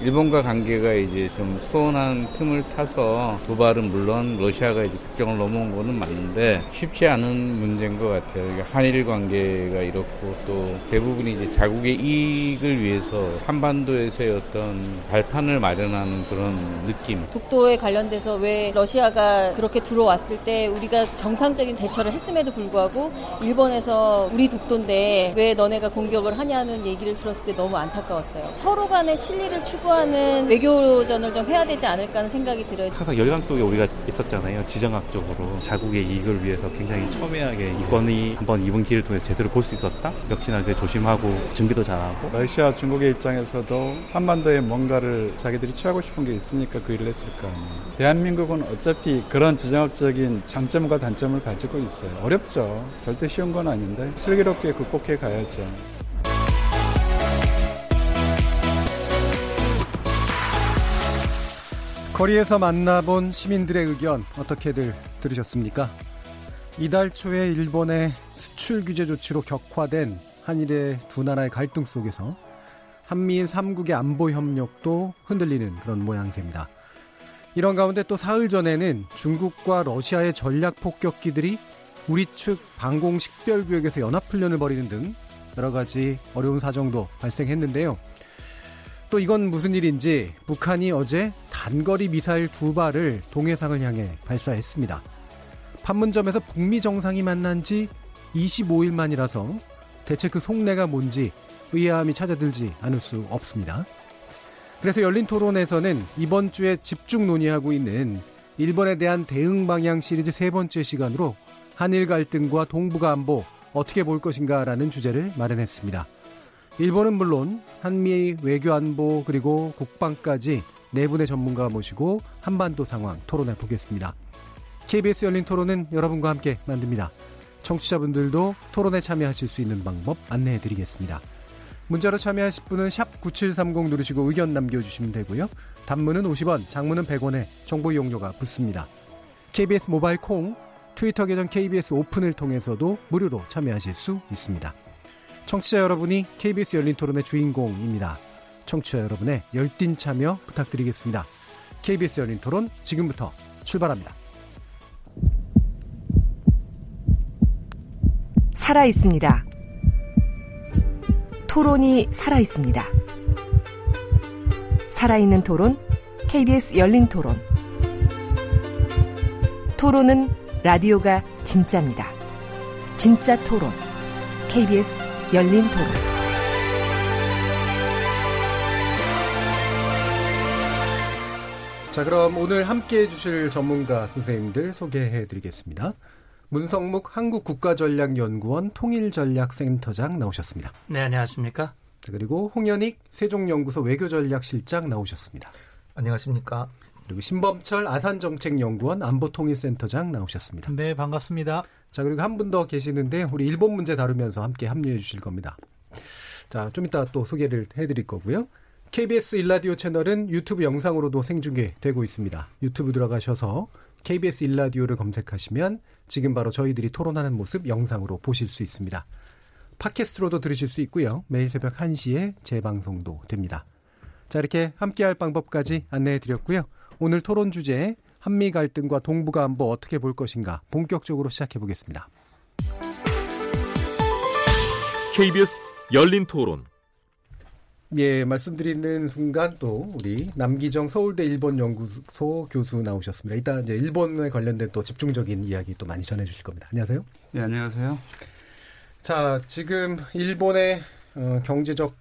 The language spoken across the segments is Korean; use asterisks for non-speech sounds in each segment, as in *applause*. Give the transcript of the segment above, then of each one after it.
일본과 관계가 이제 좀 소원한 틈을 타서 도발은 물론 러시아가 이제 국경을 넘어온 거는 맞는데 쉽지 않은 문제인 것 같아요. 한일 관계가 이렇고 또 대부분이 이제 자국의 이익을 위해서 한반도에서의 어떤 발판을 마련하는 그런 느낌. 독도에 관련돼서 왜 러시아가 그렇게 들어왔을 때 우리가 정상적인 대처를 했음에도 불구하고 일본에서 우리 독도인데 왜 너네가 공격을 하냐는 얘기를 들었을 때 너무 안타까웠어요. 서로 간의 실리를 추구 추구하는 외교전을 좀 해야 되지 않을까 하는 생각이 들어요. 항상 열강 속에 우리가 있었잖아요. 지정학적으로 자국의 이익을 위해서 굉장히 첨예하게 이권이 한번 이번 기회를 통해서 제대로 볼 수 있었다. 역시나 이제 조심하고 준비도 잘하고. 러시아 중국의 입장에서도 한반도에 뭔가를 자기들이 취하고 싶은 게 있으니까 그 일을 했을 거 아니에요. 대한민국은 어차피 그런 지정학적인 장점과 단점을 가지고 있어요. 어렵죠. 절대 쉬운 건 아닌데 슬기롭게 극복해 가야죠. 거리에서 만나본 시민들의 의견 어떻게들 들으셨습니까? 이달 초에 일본의 수출 규제 조치로 격화된 한일의 두 나라의 갈등 속에서 한미일 3국의 안보 협력도 흔들리는 그런 모양새입니다. 이런 가운데 또 사흘 전에는 중국과 러시아의 전략 폭격기들이 우리 측 방공 식별구역에서 연합훈련을 벌이는 등 여러 가지 어려운 사정도 발생했는데요. 또 이건 무슨 일인지 북한이 어제 단거리 미사일 두 발을 동해상을 향해 발사했습니다. 판문점에서 북미 정상이 만난 지 25일 만이라서 대체 그 속내가 뭔지 의아함이 찾아들지 않을 수 없습니다. 그래서 열린 토론에서는 이번 주에 집중 논의하고 있는 일본에 대한 대응 방향 시리즈 세 번째 시간으로 한일 갈등과 동북아 안보 어떻게 볼 것인가라는 주제를 마련했습니다. 일본은 물론 한미 외교 안보 그리고 국방까지 네 분의 전문가 모시고 한반도 상황 토론해 보겠습니다. KBS 열린 토론은 여러분과 함께 만듭니다. 청취자분들도 토론에 참여하실 수 있는 방법 안내해 드리겠습니다. 문자로 참여하실 분은 9730 누르시고 의견 남겨주시면 되고요. 단문은 50원, 장문은 100원에 정보 이용료가 붙습니다. KBS 모바일 콩, 트위터 계정 KBS 오픈을 통해서도 무료로 참여하실 수 있습니다. 청취자 여러분이 KBS 열린 토론의 주인공입니다. 청취자 여러분의 열띤 참여 부탁드리겠습니다. KBS 열린 토론 지금부터 출발합니다. 살아 있습니다. 토론이 살아 있습니다. 살아있는 토론, KBS 열린 토론. 토론은 라디오가 진짜입니다. 진짜 토론, KBS 열린 토론. 자, 그럼 오늘 함께 해주실 전문가 선생님들 소개해 드리겠습니다. 문성묵 한국국가전략연구원 통일전략센터장 나오셨습니다. 네, 안녕하십니까. 자, 그리고 홍현익 세종연구소 외교전략실장 나오셨습니다. 안녕하십니까. 그리고 신범철 아산정책연구원 안보통일센터장 나오셨습니다. 네, 반갑습니다. 자, 그리고 한 분 더 계시는데 우리 일본 문제 다루면서 함께 합류해 주실 겁니다. 자, 좀 이따 또 소개를 해 드릴 거고요. KBS 일라디오 채널은 유튜브 영상으로도 생중계되고 있습니다. 유튜브 들어가셔서 KBS 일라디오를 검색하시면 지금 바로 저희들이 토론하는 모습 영상으로 보실 수 있습니다. 팟캐스트로도 들으실 수 있고요. 매일 새벽 1시에 재방송도 됩니다. 자, 이렇게 함께할 방법까지 안내해 드렸고요. 오늘 토론 주제 한미 갈등과 동북아 안보 어떻게 볼 것인가 본격적으로 시작해 보겠습니다. KBS 열린 토론. 예, 말씀드리는 순간 또 우리 남기정 서울대 일본 연구소 교수 나오셨습니다. 이따 이제 일본에 관련된 또 집중적인 이야기 또 많이 전해 주실 겁니다. 안녕하세요. 네, 안녕하세요. 자, 지금 일본의 어, 경제적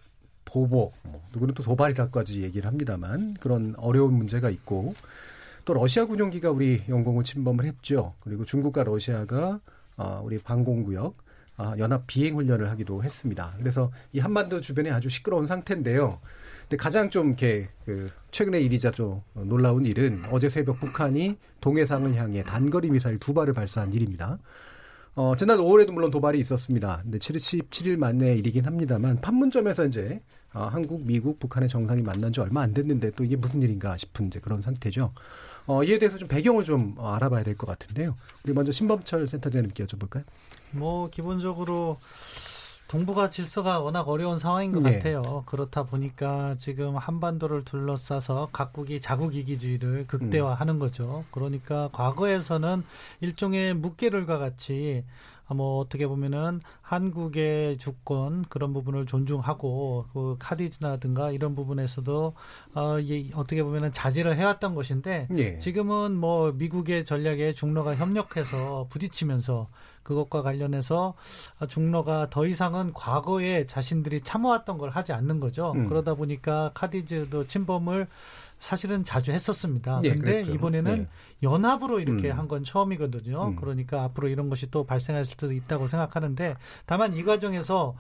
보복, 뭐, 누구는 또 도발이라까지 얘기를 합니다만 그런 어려운 문제가 있고 또 러시아 군용기가 우리 영공을 침범을 했죠. 그리고 중국과 러시아가 어, 우리 방공구역 어, 연합 비행 훈련을 하기도 했습니다. 그래서 이 한반도 주변에 아주 시끄러운 상태인데요. 근데 가장 좀 이렇게 그 최근의 일이자 좀 놀라운 일은 어제 새벽 북한이 동해상을 향해 단거리 미사일 두 발을 발사한 일입니다. 어, 지난 5월에도 물론 도발이 있었습니다. 근데 77일 만에 일이긴 합니다만 판문점에서 이제 어, 한국, 미국, 북한의 정상이 만난 지 얼마 안 됐는데 또 이게 무슨 일인가 싶은 이제 그런 상태죠. 어, 이에 대해서 좀 배경을 좀 어, 알아봐야 될 것 같은데요. 우리 먼저 신범철 센터장님께 여쭤볼까요? 뭐 기본적으로 동북아 질서가 워낙 어려운 상황인 것 네. 같아요. 그렇다 보니까 지금 한반도를 둘러싸서 각국이 자국 이기주의를 극대화하는 거죠. 그러니까 과거에서는 일종의 묵계를과 같이 뭐 어떻게 보면은 한국의 주권 그런 부분을 존중하고 그 카디즈나든가 이런 부분에서도 어, 이, 어떻게 보면은 자제를 해왔던 것인데 예. 지금은 뭐 미국의 전략에 중로가 협력해서 부딪히면서 그것과 관련해서 중로가 더 이상은 과거에 자신들이 참아왔던 걸 하지 않는 거죠. 음. 그러다 보니까 카디즈도 침범을 사실은 자주 했었습니다. 예, 근데 그랬죠. 이번에는 예. 연합으로 이렇게 음. 한건 처음이거든요. 음. 그러니까 앞으로 이런 것이 또 발생할 수도 있다고 생각하는데 다만 이 과정에서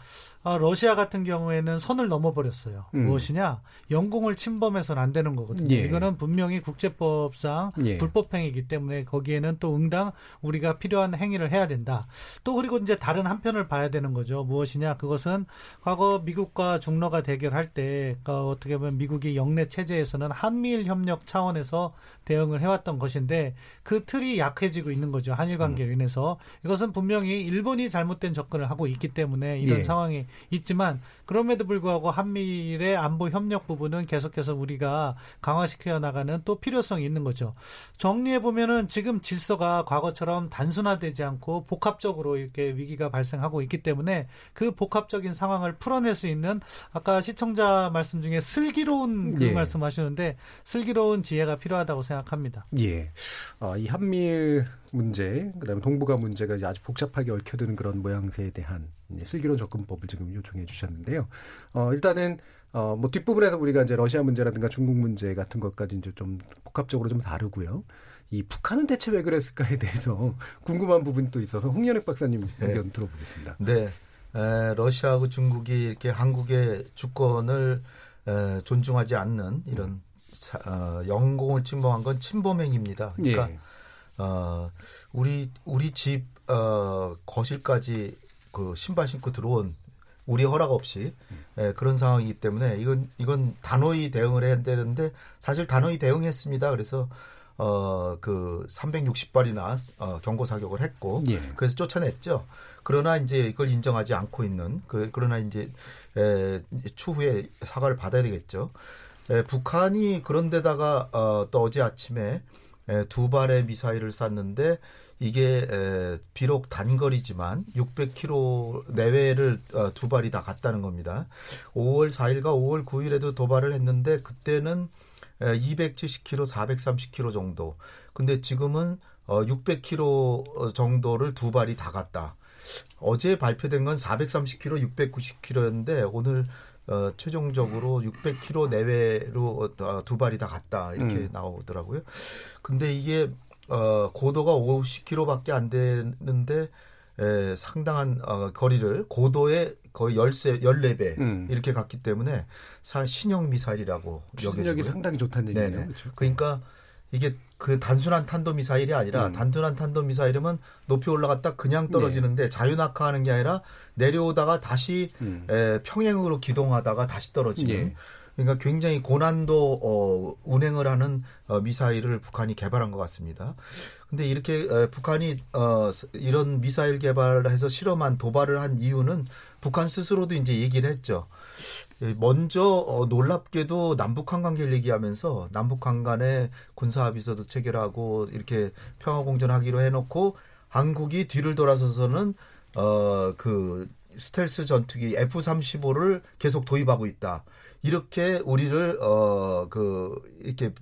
아, 러시아 같은 경우에는 선을 넘어버렸어요. 음. 무엇이냐? 영공을 침범해서는 안 되는 거거든요. 예. 이거는 분명히 국제법상 예. 불법행위이기 때문에 거기에는 또 응당 우리가 필요한 행위를 해야 된다. 또 그리고 이제 다른 한편을 봐야 되는 거죠. 무엇이냐? 그것은 과거 미국과 중러가 대결할 때 어, 어떻게 보면 미국이 영내 체제에서는 한미일 협력 차원에서 대응을 해왔던 것인데 그 틀이 약해지고 있는 거죠. 한일 관계로 인해서 이것은 분명히 일본이 잘못된 접근을 하고 있기 때문에 이런 예. 상황이 있지만 그럼에도 불구하고 한미일의 안보 협력 부분은 계속해서 우리가 강화시켜 나가는 또 필요성이 있는 거죠. 정리해 보면은 지금 질서가 과거처럼 단순화되지 않고 복합적으로 이렇게 위기가 발생하고 있기 때문에 그 복합적인 상황을 풀어낼 수 있는 아까 시청자 말씀 중에 슬기로운 그 예. 말씀하시는데 슬기로운 지혜가 필요하다고 생각합니다. 예. 어, 이 한미일 문제, 그다음에 동북아 문제가 아주 복잡하게 얽혀드는 그런 모양새에 대한 슬기로운 접근법을 지금 요청해 주셨는데요. 어, 일단은 어, 뭐 뒷부분에서 우리가 이제 러시아 문제라든가 중국 문제 같은 것까지 이제 좀 복합적으로 좀 다루고요. 이 북한은 대체 왜 그랬을까에 대해서 *laughs* 궁금한 부분이 또 있어서 홍연욱 박사님 의견 들어보겠습니다. 네. 에, 러시아하고 중국이 이렇게 한국의 주권을 에, 존중하지 않는 이런 사- 어, 영공을 침범한 건 침범행위입니다. 그러니까 예. 어, 우리 우리 집 어, 거실까지 그 신발 신고 들어온 우리 허락 없이 예, 그런 상황이기 때문에 이건 이건 단호히 대응을 해야 되는데 사실 단호히 대응했습니다. 그래서 어 그 360발이나 어, 경고 사격을 했고 예. 그래서 쫓아냈죠. 그러나 이제 이걸 인정하지 않고 있는 그 그러나 이제 에, 이제 추후에 사과를 받아야 되겠죠. 에, 북한이 그런데다가 어, 또 어제 아침에 에, 두 발의 미사일을 쐈는데 이게 에, 비록 단거리지만 600km 내외를 어, 두 발이 다 갔다는 겁니다. 5월 4일과 5월 9일에도 도발을 했는데 그때는 에, 270km, 430km 정도. 근데 지금은 어, 600km 정도를 두 발이 다 갔다. 어제 발표된 건 430km, 690km였는데 오늘 어, 최종적으로 600km 내외로 어, 두 발이 다 갔다 이렇게 음. 나오더라고요. 근데 이게 어, 고도가 50km밖에 안 되는데 에, 상당한 어, 거리를 고도의 거의 13, 14배 음. 이렇게 갔기 때문에 사 신형 미사일이라고 여겨지고요. 상당히 좋다는 얘기네요. 그렇죠? 그러니까 이게 그 단순한 탄도 미사일이 아니라 음. 단순한 탄도 미사일이면 높이 올라갔다 그냥 떨어지는데 자유낙하하는 게 아니라 내려오다가 다시 음. 에, 평행으로 기동하다가 다시 떨어지는 예. 그러니까 굉장히 고난도 어, 운행을 하는 어, 미사일을 북한이 개발한 것 같습니다. 근데 이렇게 에, 북한이 어, 이런 미사일 개발을 해서 실험한 도발을 한 이유는 북한 스스로도 이제 얘기를 했죠. 예, 먼저 어, 놀랍게도 남북한 관계를 얘기하면서 남북한 간에 군사합의서도 체결하고 이렇게 평화공존하기로 해놓고 한국이 뒤를 돌아서서는 어, 그 스텔스 전투기 F-35를 계속 도입하고 있다. 이렇게 우리를 어, 그 이렇게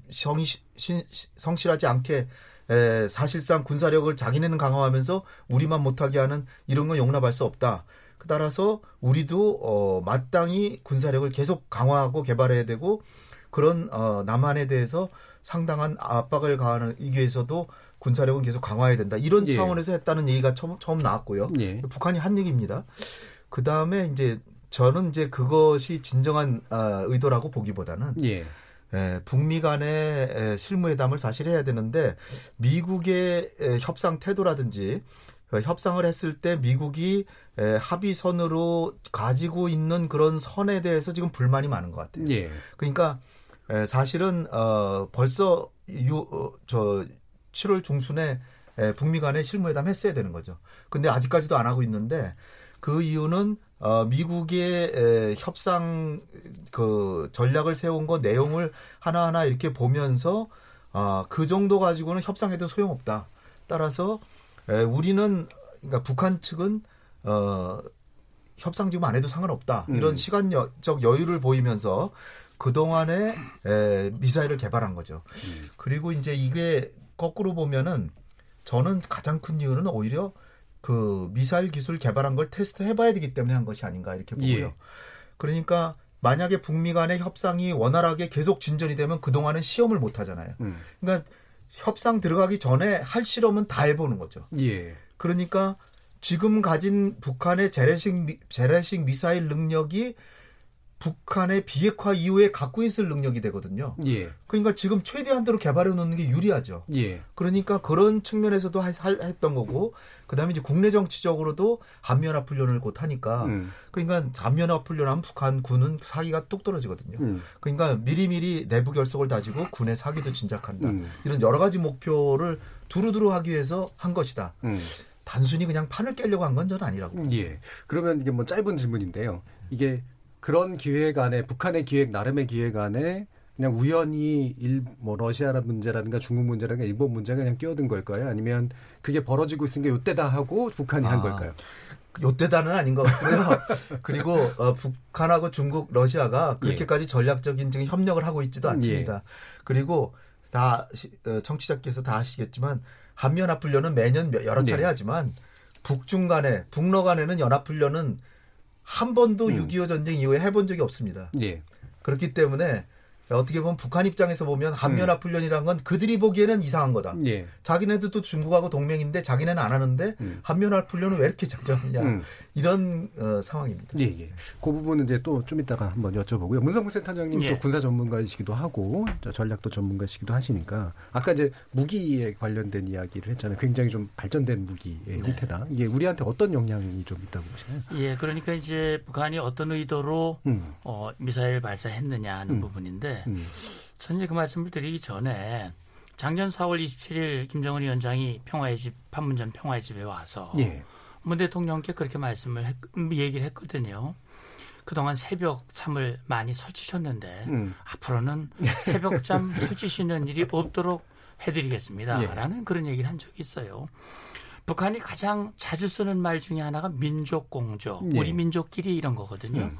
신- 성실하지 않게 에, 사실상 군사력을 자기네는 강화하면서 우리만 못하게 하는 이런 건 용납할 수 없다. 따라서 우리도 어, 마땅히 군사력을 계속 강화하고 개발해야 되고 그런 어, 남한에 대해서 상당한 압박을 가하는 이 위해서도 군사력은 계속 강화해야 된다. 이런 예. 차원에서 했다는 얘기가 처음, 처음 나왔고요. 예. 북한이 한 얘기입니다. 그 다음에 이제 저는 이제 그것이 진정한 아, 의도라고 보기보다는 예. 에, 북미 간의 에, 실무회담을 사실 해야 되는데 미국의 에, 협상 태도라든지 어, 협상을 했을 때 미국이 에, 합의선으로 가지고 있는 그런 선에 대해서 지금 불만이 많은 것 같아요. 예. 그러니까 에, 사실은 어, 벌써 유, 어, 저 7월 중순에 에, 북미 간에 실무회담 했어야 되는 거죠. 근데 아직까지도 안 하고 있는데 그 이유는 어, 미국의 에, 협상 그 전략을 세운 거 내용을 하나하나 이렇게 보면서 아, 그 정도 가지고는 협상해도 소용없다. 따라서 에, 우리는 그러니까 북한 측은 어, 협상 지금 안 해도 상관없다. 이런 음. 시간적 여유를 보이면서 그 동안에 에, 미사일을 개발한 거죠. 음. 그리고 이제 이게 거꾸로 보면은 저는 가장 큰 이유는 오히려 그 미사일 기술 개발한 걸 테스트 해봐야 되기 때문에 한 것이 아닌가 이렇게 보고요. 예. 그러니까 만약에 북미 간의 협상이 원활하게 계속 진전이 되면 그 동안은 시험을 못 하잖아요. 음. 그러니까 협상 들어가기 전에 할 실험은 다 해보는 거죠. 예. 그러니까 지금 가진 북한의 재래식, 미, 재래식 미사일 능력이 북한의 비핵화 이후에 갖고 있을 능력이 되거든요. 예. 그러니까 지금 최대한도로 개발해 놓는 게 유리하죠. 예. 그러니까 그런 측면에서도 하- 할- 했던 거고, 그 다음에 이제 국내 정치적으로도 한미연합 훈련을 곧 하니까, 음. 그러니까 한미연합 훈련하면 북한 군은 사기가 뚝 떨어지거든요. 음. 그러니까 미리미리 내부 결속을 다지고 군의 사기도 진작한다. 음. 이런 여러 가지 목표를 두루두루 하기 위해서 한 것이다. 음. 단순히 그냥 판을 깨려고 한 건 저는 아니라고. 예. 그러면 이게 뭐 짧은 질문인데요. 이게 그런 기획 안에 북한의 기획 나름의 기획 안에 그냥 우연히 일 뭐 러시아 문제라든가 중국 문제라든가 일본 문제가 그냥 끼어든 걸까요? 아니면 그게 벌어지고 있은 게 요때다 하고 북한이 한 아. 걸까요? 요때다는 아닌 것 같고요. *laughs* 그리고 어, 북한하고 중국, 러시아가 그렇게까지 전략적인 지금 협력을 하고 있지도 않습니다. 그리고 다 시- 어, 청취자께서 다 아시겠지만 한미연합훈련은 매년 몇- 여러 차례 네. 하지만 북중 간에 북러 간에는 연합훈련은 한 번도 음. 6.25 전쟁 이후에 해본 적이 없습니다. 예. 그렇기 때문에 어떻게 보면 북한 입장에서 보면 한미연합 훈련이란 건 그들이 보기에는 이상한 거다. 예. 자기네들도 중국하고 동맹인데 자기네는 안 하는데 음. 한미연합 훈련은 왜 이렇게 작정하냐 음. 이런 어, 상황입니다. 예, 예. 그 부분은 이제 또 좀 이따가 한번 여쭤보고요. 문성국 센터장님 예. 또 군사 전문가이시기도 하고 저 전략도 전문가이시기도 하시니까 아까 이제 무기에 관련된 이야기를 했잖아요. 굉장히 좀 발전된 무기의 네. 형태다. 이게 우리한테 어떤 영향이 좀 있다고 보시나요? 예, 그러니까 이제 북한이 어떤 의도로 음. 어, 미사일 발사했느냐 하는 음. 부분인데 음. 저는 이제 그 말씀을 드리기 전에 작년 4월 27일 김정은 위원장이 평화의 집 판문점 평화의 집에 와서 예. 문 대통령께 그렇게 말씀을 했, 얘기를 했거든요. 그동안 새벽 잠을 많이 설치셨는데 음. 앞으로는 *laughs* 새벽 잠 설치시는 일이 없도록 해드리겠습니다. 예. 라는 그런 얘기를 한 적이 있어요. 북한이 가장 자주 쓰는 말 중에 하나가 민족 공조, 예. 우리 민족끼리 이런 거거든요. 음.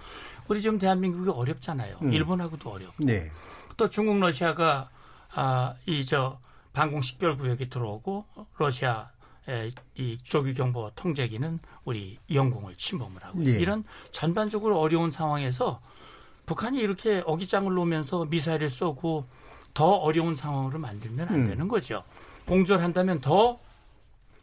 우리 지금 대한민국이 어렵잖아요. 음. 일본하고도 어렵고. 네. 또 중국 러시아가 아, 이 저 방공 식별 구역이 들어오고 러시아 의이 조기 경보 통제기는 우리 영공을 침범을 하고 예. 이런 전반적으로 어려운 상황에서 북한이 이렇게 어깃장을 놓으면서 미사일을 쏘고 더 어려운 상황으로 만들면 안 음. 되는 거죠. 공조를 한다면 더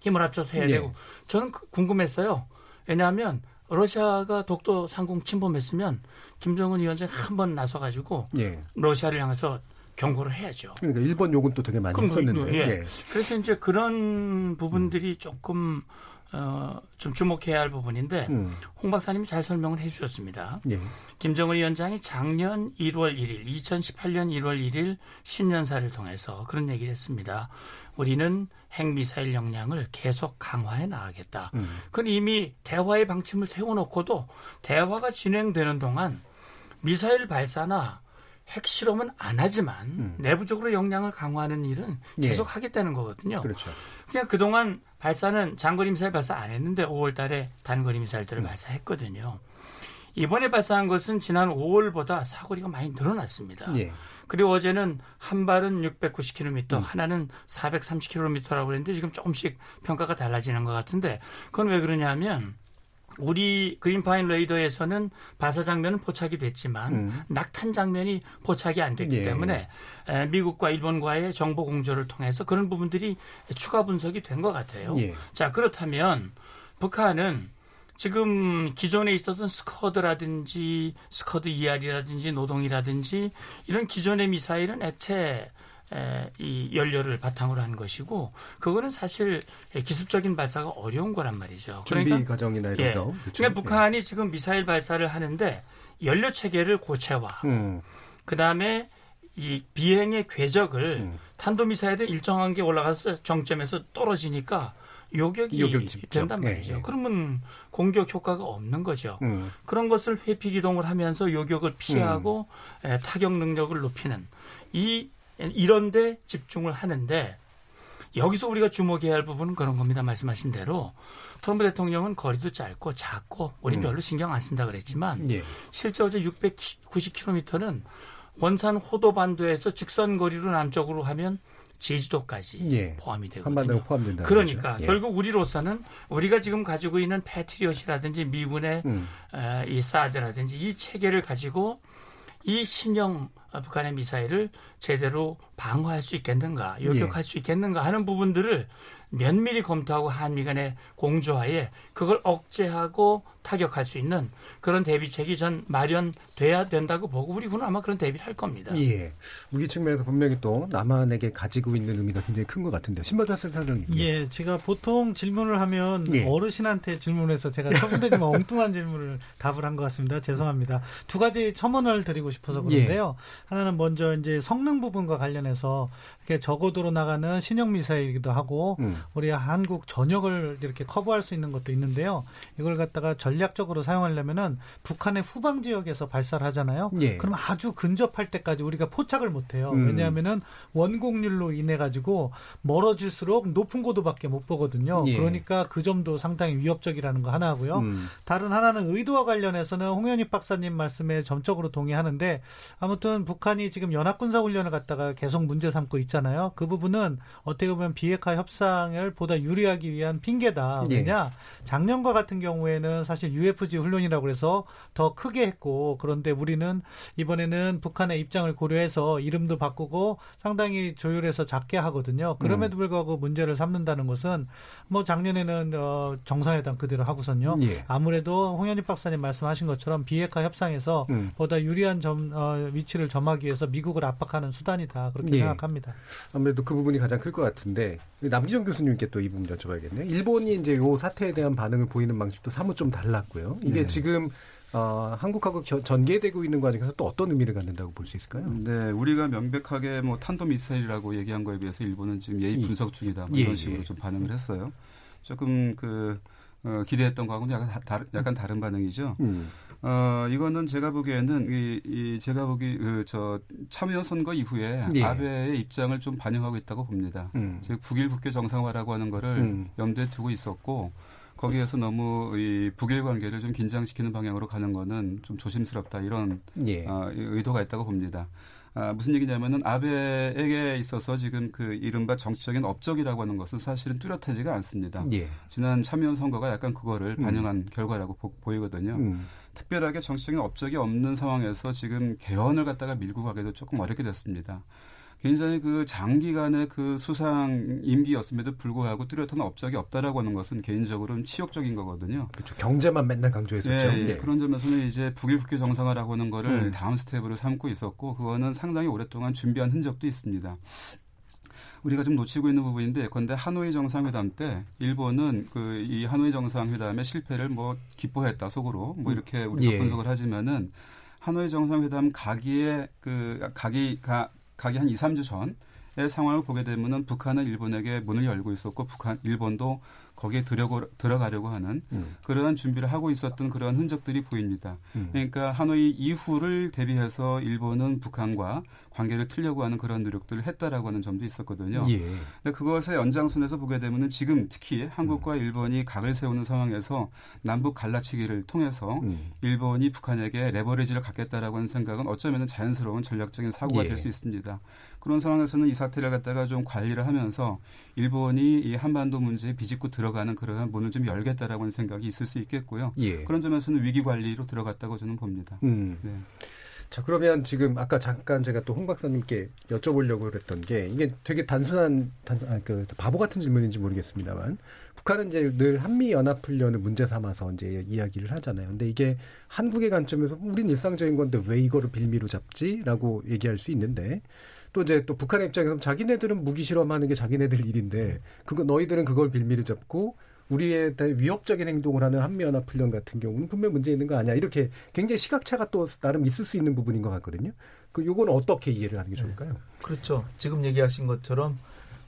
힘을 합쳐서 해야 예. 되고 저는 그- 궁금했어요. 왜냐하면 러시아가 독도 상공 침범했으면 김정은 위원장이 한번 나서가지고 예. 러시아를 향해서 경고를 해야죠. 그러니까 일본 욕은 또 되게 많이 했었는데. 예. 예. 그래서 이제 그런 부분들이 조금 어, 좀 주목해야 할 부분인데 음. 홍 박사님이 잘 설명을 해주셨습니다. 예. 김정은 위원장이 작년 1월 1일, 2018년 1월 1일 신년사를 통해서 그런 얘기를 했습니다. 우리는 핵미사일 역량을 계속 강화해 나가겠다. 음. 그건 이미 대화의 방침을 세워놓고도 대화가 진행되는 동안 미사일 발사나 핵실험은 안 하지만 음. 내부적으로 역량을 강화하는 일은 예. 계속 하겠다는 거거든요. 그렇죠. 그냥 그동안 발사는 장거리 미사일 발사 안 했는데 5월 달에 단거리 음. 미사일들을 발사했거든요. 이번에 발사한 것은 지난 5월보다 사거리가 많이 늘어났습니다. 예. 그리고 어제는 한 발은 690km, 음. 하나는 430km라고 그랬는데 지금 조금씩 평가가 달라지는 것 같은데 그건 왜 그러냐면 우리 그린파인 레이더에서는 발사 장면은 포착이 됐지만 음. 낙탄 장면이 포착이 안 됐기 예. 때문에 에, 미국과 일본과의 정보 공조를 통해서 그런 부분들이 추가 분석이 된 것 같아요. 예. 자 그렇다면 북한은 지금 기존에 있었던 스커드라든지 스커드 ER이라든지 노동이라든지 이런 기존의 미사일은 에, 이 연료를 바탕으로 한 것이고 그거는 사실 기습적인 발사가 어려운 거란 말이죠. 준비 그러니까, 과정이나 이런 예, 거. 그렇죠? 그러니까 북한이 지금 미사일 발사를 하는데 연료 체계를 고체화. 음. 그 다음에 이 비행의 궤적을 음. 탄도미사일은 일정한 게 올라가서 정점에서 떨어지니까 요격이 요격 직접. 된단 예, 말이죠. 예. 그러면 공격 효과가 없는 거죠. 음. 그런 것을 회피 기동을 하면서 요격을 피하고 에, 타격 능력을 높이는 이 이런데 집중을 하는데 여기서 우리가 주목해야 할 부분은 그런 겁니다. 말씀하신 대로 트럼프 대통령은 거리도 짧고 작고 우리 음. 별로 신경 안 쓴다 그랬지만 예. 실제 어제 690km는 원산 호도 반도에서 직선 거리로 남쪽으로 하면 제주도까지 예. 포함이 되거든요. 포함된다. 그러니까 예. 결국 우리로서는 우리가 지금 가지고 있는 패트리엇이라든지 미군의 음. 에, 이 사드라든지 이 체계를 가지고 이 신형 어, 북한의 미사일을 제대로 방어할 수 있겠는가, 요격할 예. 수 있겠는가 하는 부분들을 면밀히 검토하고 한미 간의 공조하에 그걸 억제하고 타격할 수 있는 그런 대비책이 전 마련돼야 된다고 보고 우리 군은 아마 그런 대비를 할 겁니다. 예. 우리 측면에서 분명히 또 남한에게 가지고 있는 의미가 굉장히 큰 것 같은데요. 신발자 센터장님. 예, 제가 보통 질문을 하면 예. 어르신한테 질문해서 제가 처분되지만 *laughs* 엉뚱한 질문을 답을 한 것 같습니다. 죄송합니다. 두 가지 첨언을 드리고 싶어서 예. 그런데요. 하나는 먼저 이제 성능 부분과 관련해서 이렇게 저고도로 나가는 신형 미사일이기도 하고 음. 우리 한국 전역을 이렇게 커버할 수 있는 것도 있는데요. 이걸 갖다가 전략적으로 사용하려면은 북한의 후방 지역에서 발사를 하잖아요. 예. 그럼 아주 근접할 때까지 우리가 포착을 못 해요. 음. 왜냐하면은 원곡률로 인해 가지고 멀어질수록 높은 고도밖에 못 보거든요. 예. 그러니까 그 점도 상당히 위협적이라는 거 하나 하고요. 음. 다른 하나는 의도와 관련해서는 홍현희 박사님 말씀에 점적으로 동의하는데 아무튼 북한이 지금 연합군사 훈련을 갖다가 계속 문제 삼고 있잖아요. 그 부분은 어떻게 보면 비핵화 협상을 보다 유리하기 위한 핑계다. 예. 왜냐 작년과 같은 경우에는 사실 UFG 훈련이라고 해서 더 크게 했고 그런데 우리는 이번에는 북한의 입장을 고려해서 이름도 바꾸고 상당히 조율해서 작게 하거든요. 그럼에도 불구하고 문제를 삼는다는 것은 뭐 작년에는 어 정상회담 그대로 하고선요. 예. 아무래도 홍현희 박사님 말씀하신 것처럼 비핵화 협상에서 음. 보다 유리한 점 어, 위치를 점하기 위해서 미국을 압박하는 수단이다 그렇게 예. 생각합니다. 아무래도 그 부분이 가장 클 것 같은데 남기정 교수님께 또 이 부분 여쭤봐야겠네요. 일본이 이제 요 사태에 대한 반응을 보이는 방식도 사뭇 좀 달 랐고요. 이게 네. 지금 어, 한국하고 겨- 전개되고 있는 과정에서 또 어떤 의미를 갖는다고 볼 수 있을까요? 네, 우리가 명백하게 뭐 탄도 미사일이라고 얘기한 거에 비해서 일본은 지금 예의 예. 분석 중이다 뭐 예, 이런 식으로 예. 좀 반응을 했어요. 조금 그 어, 기대했던 거하고는 약간 다, 약간 다른 반응이죠. 음. 어, 이거는 제가 보기에는 이, 이 제가 보기 그, 저 참여 선거 이후에 예. 아베의 입장을 좀 반영하고 있다고 봅니다. 음. 즉 북일 국교 정상화라고 하는 거를 음. 염두에 두고 있었고 거기에서 너무 이 북일 관계를 좀 긴장시키는 방향으로 가는 거는 좀 조심스럽다 이런 예. 어, 의도가 있다고 봅니다. 아, 무슨 얘기냐면은 아베에게 있어서 지금 그 이른바 정치적인 업적이라고 하는 것은 사실은 뚜렷하지가 않습니다. 예. 지난 참여연 선거가 약간 그거를 음. 반영한 결과라고 보, 이거든요 음. 특별하게 정치적인 업적이 없는 상황에서 지금 개헌을 갖다가 밀고 가기도 조금 어렵게 됐습니다. 굉장히 그 장기간의 그 수상 임기였음에도 불구하고 뚜렷한 업적이 없다라고 하는 것은 개인적으로는 치욕적인 거거든요. 그렇죠. 경제만 맨날 강조했었죠. 예, 예. 예. 그런 점에서는 이제 북일 국교 정상화라고 하는 거를 음. 다음 스텝으로 삼고 있었고 그거는 상당히 오랫동안 준비한 흔적도 있습니다. 우리가 좀 놓치고 있는 부분인데 그런데 하노이 정상회담 때 일본은 그 이 하노이 정상회담의 실패를 뭐 기뻐했다 속으로 뭐 이렇게 우리가 예. 분석을 하지만은 하노이 정상회담 가기에 그 가기 가 가기 한 2, 3주 전의 상황을 보게 되면은 북한은 일본에게 문을 열고 있었고 북한 일본도 거기에 들어고, 들어가려고 하는 음. 그러한 준비를 하고 있었던 그러한 흔적들이 보입니다. 음. 그러니까 하노이 이후를 대비해서 일본은 북한과 관계를 틀려고 하는 그런 노력들을 했다라고 하는 점도 있었거든요. 예. 근데 그것의 연장선에서 보게 되면은 지금 특히 한국과 일본이 각을 세우는 상황에서 남북 갈라치기를 통해서 음. 일본이 북한에게 레버리지를 갖겠다라고 하는 생각은 어쩌면 자연스러운 전략적인 사고가 예. 될수 있습니다. 그런 상황에서는 이 사태를 갖다가 좀 관리를 하면서 일본이 이 한반도 문제에 비집고 들어가는 그러한 문을 좀 열겠다라고 하는 생각이 있을 수 있겠고요. 예. 그런 점에서는 위기 관리로 들어갔다고 저는 봅니다. 음. 네. 자, 그러면 지금 아까 잠깐 제가 또 홍 박사님께 여쭤보려고 그랬던 게 이게 되게 단순한, 단순, 아, 그, 바보 같은 질문인지 모르겠습니다만 북한은 이제 늘 한미 연합 훈련을 문제 삼아서 이제 이야기를 하잖아요. 근데 이게 한국의 관점에서 우린 일상적인 건데 왜 이거를 빌미로 잡지? 라고 얘기할 수 있는데 또 이제 또 북한의 입장에서 자기네들은 무기 실험하는 게 자기네들 일인데 그거 너희들은 그걸 빌미를 잡고 우리에 대해 위협적인 행동을 하는 한미연합 훈련 같은 경우는 분명 문제 있는 거 아니야 이렇게 굉장히 시각차가 또 나름 있을 수 있는 부분인 것 같거든요. 그 요거는 어떻게 이해를 하는 게 좋을까요? 그렇죠. 지금 얘기하신 것처럼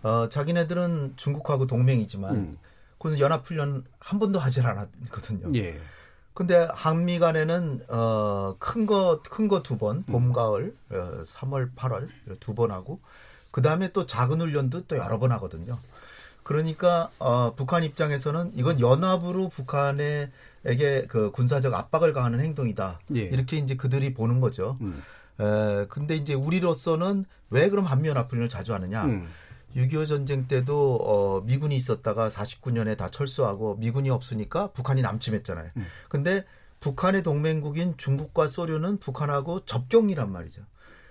어, 자기네들은 중국하고 동맹이지만 음. 그건 연합 훈련 한 번도 하질 않았거든요. 예. 근데 한미 간에는 어, 큰 거 큰 거 두 번, 봄 가을 어, 3월 8월 두 번 하고 그 다음에 또 작은 훈련도 또 여러 번 하거든요. 그러니까 어, 북한 입장에서는 이건 연합으로 북한에게 그 군사적 압박을 가하는 행동이다. 예. 이렇게 이제 그들이 보는 거죠. 음. 에, 근데 이제 우리로서는 왜 그럼 한미연합훈련을 자주 하느냐? 음. 6.25 전쟁 때도 어, 미군이 있었다가 49년에 다 철수하고 미군이 없으니까 북한이 남침했잖아요. 음. 근데 북한의 동맹국인 중국과 소련은 북한하고 접경이란 말이죠.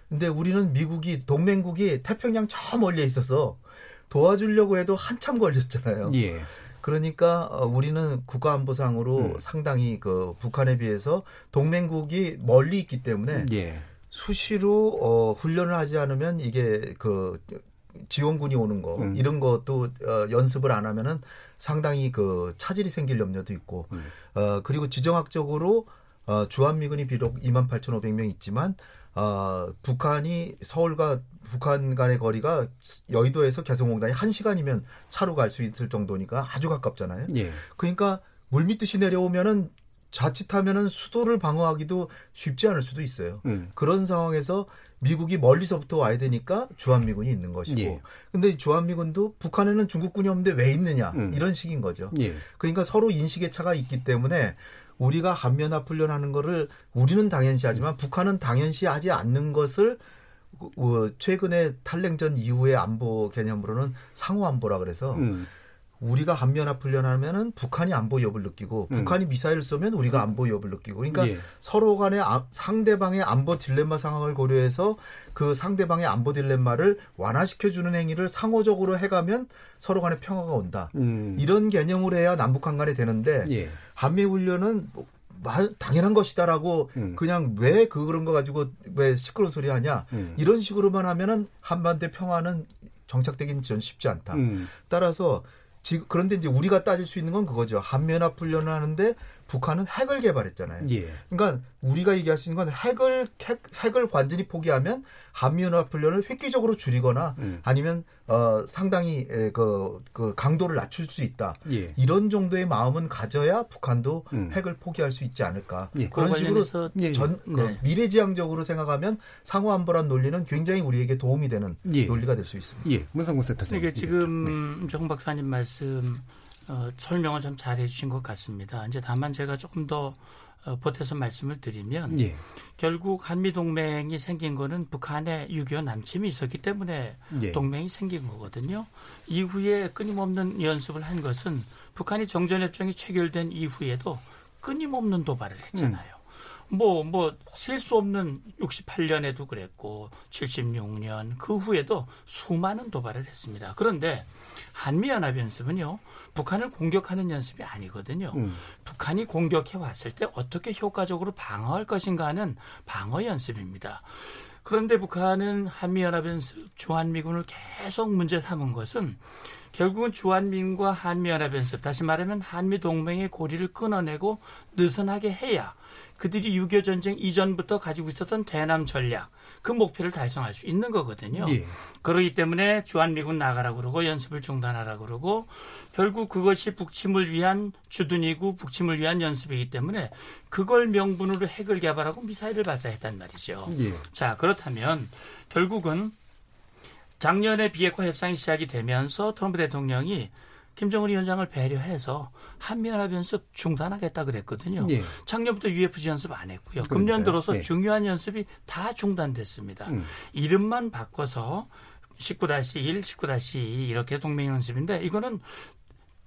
근데 우리는 미국이 동맹국이 태평양 저 멀리에 있어서 도와주려고 해도 한참 걸렸잖아요. 예. 그러니까 어, 우리는 국가안보상으로 음. 상당히 그 북한에 비해서 동맹국이 멀리 있기 때문에 예. 수시로 어, 훈련을 하지 않으면 이게 그 지원군이 오는 거 음. 이런 것도 어, 연습을 안 하면은 상당히 그 차질이 생길 염려도 있고 음. 어, 그리고 지정학적으로 어, 주한미군이 비록 28,500명 있지만 어, 북한이 서울과 북한 간의 거리가 여의도에서 개성공단이 1시간이면 차로 갈 수 있을 정도니까 아주 가깝잖아요. 예. 그러니까 물밑듯이 내려오면은 자칫하면은 수도를 방어하기도 쉽지 않을 수도 있어요. 음. 그런 상황에서 미국이 멀리서부터 와야 되니까 주한미군이 있는 것이고. 예. 근데 이 주한미군도 북한에는 중국군이 없는데 왜 있느냐 음. 이런 식인 거죠. 예. 그러니까 서로 인식의 차가 있기 때문에 우리가 한면합 훈련하는 거를 우리는 당연시하지만 북한은 당연시하지 않는 것을 어, 최근에 탈냉전 이후의 안보 개념으로는 상호 안보라 그래서 음. 우리가 한면합 훈련하면은 북한이 안보 위협을 느끼고 음. 북한이 미사일을 쏘면 우리가 안보 위협을 느끼고 그러니까 예. 서로 간의 아- 상대방의 안보 딜레마 상황을 고려해서 그 상대방의 안보 딜레마를 완화시켜 주는 행위를 상호적으로 해가면 서로 간에 평화가 온다. 음. 이런 개념으로 해야 남북한 간에 되는데 예. 한미 훈련은 뭐, 마- 당연한 것이다라고 음. 그냥 왜 그 그런 거 가지고 왜 시끄러운 소리 하냐 음. 이런 식으로만 하면은 한반도의 평화는 정착되기는 전 쉽지 않다. 음. 따라서 지금 그런데 이제 우리가 따질 수 있는 건 그거죠. 한미연합 훈련을 하는데 북한은 핵을 개발했잖아요. 예. 그러니까 우리가 얘기할 수 있는 건 핵을 핵, 핵을 완전히 포기하면 한미연합 훈련을 획기적으로 줄이거나 음. 아니면 어 상당히 에, 그, 그 강도를 낮출 수 있다. 예. 이런 정도의 마음은 가져야 북한도 음. 핵을 포기할 수 있지 않을까. 예. 그런 식으로 관련해서 예. 전그 네. 미래지향적으로 생각하면 상호안보란 논리는 굉장히 우리에게 도움이 되는 예. 논리가 될 수 있습니다. 예. 문상국 센터장. 이게 지금 정 박사님 말씀 어, 설명을 좀 잘해 주신 것 같습니다. 이제 다만 제가 조금 더 어, 보태서 말씀을 드리면 예. 결국 한미 동맹이 생긴 거는 북한에 6.25 남침이 있었기 때문에 예. 동맹이 생긴 거거든요. 이후에 끊임없는 연습을 한 것은 북한이 정전협정이 체결된 이후에도 끊임없는 도발을 했잖아요. 뭐, 뭐, 셀 수 없는 68년에도 그랬고, 76년, 그 후에도 수많은 도발을 했습니다. 그런데 한미연합 연습은요, 북한을 공격하는 연습이 아니거든요. 음. 북한이 공격해 왔을 때 어떻게 효과적으로 방어할 것인가 하는 방어 연습입니다. 그런데 북한은 한미연합연습, 주한미군을 계속 문제 삼은 것은 결국은 주한미군과 한미연합연습, 다시 말하면 한미동맹의 고리를 끊어내고 느슨하게 해야 그들이 6.25 전쟁 이전부터 가지고 있었던 대남 전략, 그 목표를 달성할 수 있는 거거든요. 예. 그러기 때문에 주한미군 나가라 그러고 연습을 중단하라 그러고 결국 그것이 북침을 위한 주둔이고 북침을 위한 연습이기 때문에 그걸 명분으로 핵을 개발하고 미사일을 발사했단 말이죠. 예. 자, 그렇다면 결국은 작년에 비핵화 협상이 시작이 되면서 트럼프 대통령이 김정은 위원장을 배려해서 한미연 합 연습 중단하겠다 그랬거든요. 예. 작년부터 UFC 연습 안 했고요. 그러니까요. 금년 들어서 네. 중요한 연습이 다 중단됐습니다. 음. 이름만 바꿔서 19-1, 19-2 이렇게 동맹 연습인데 이거는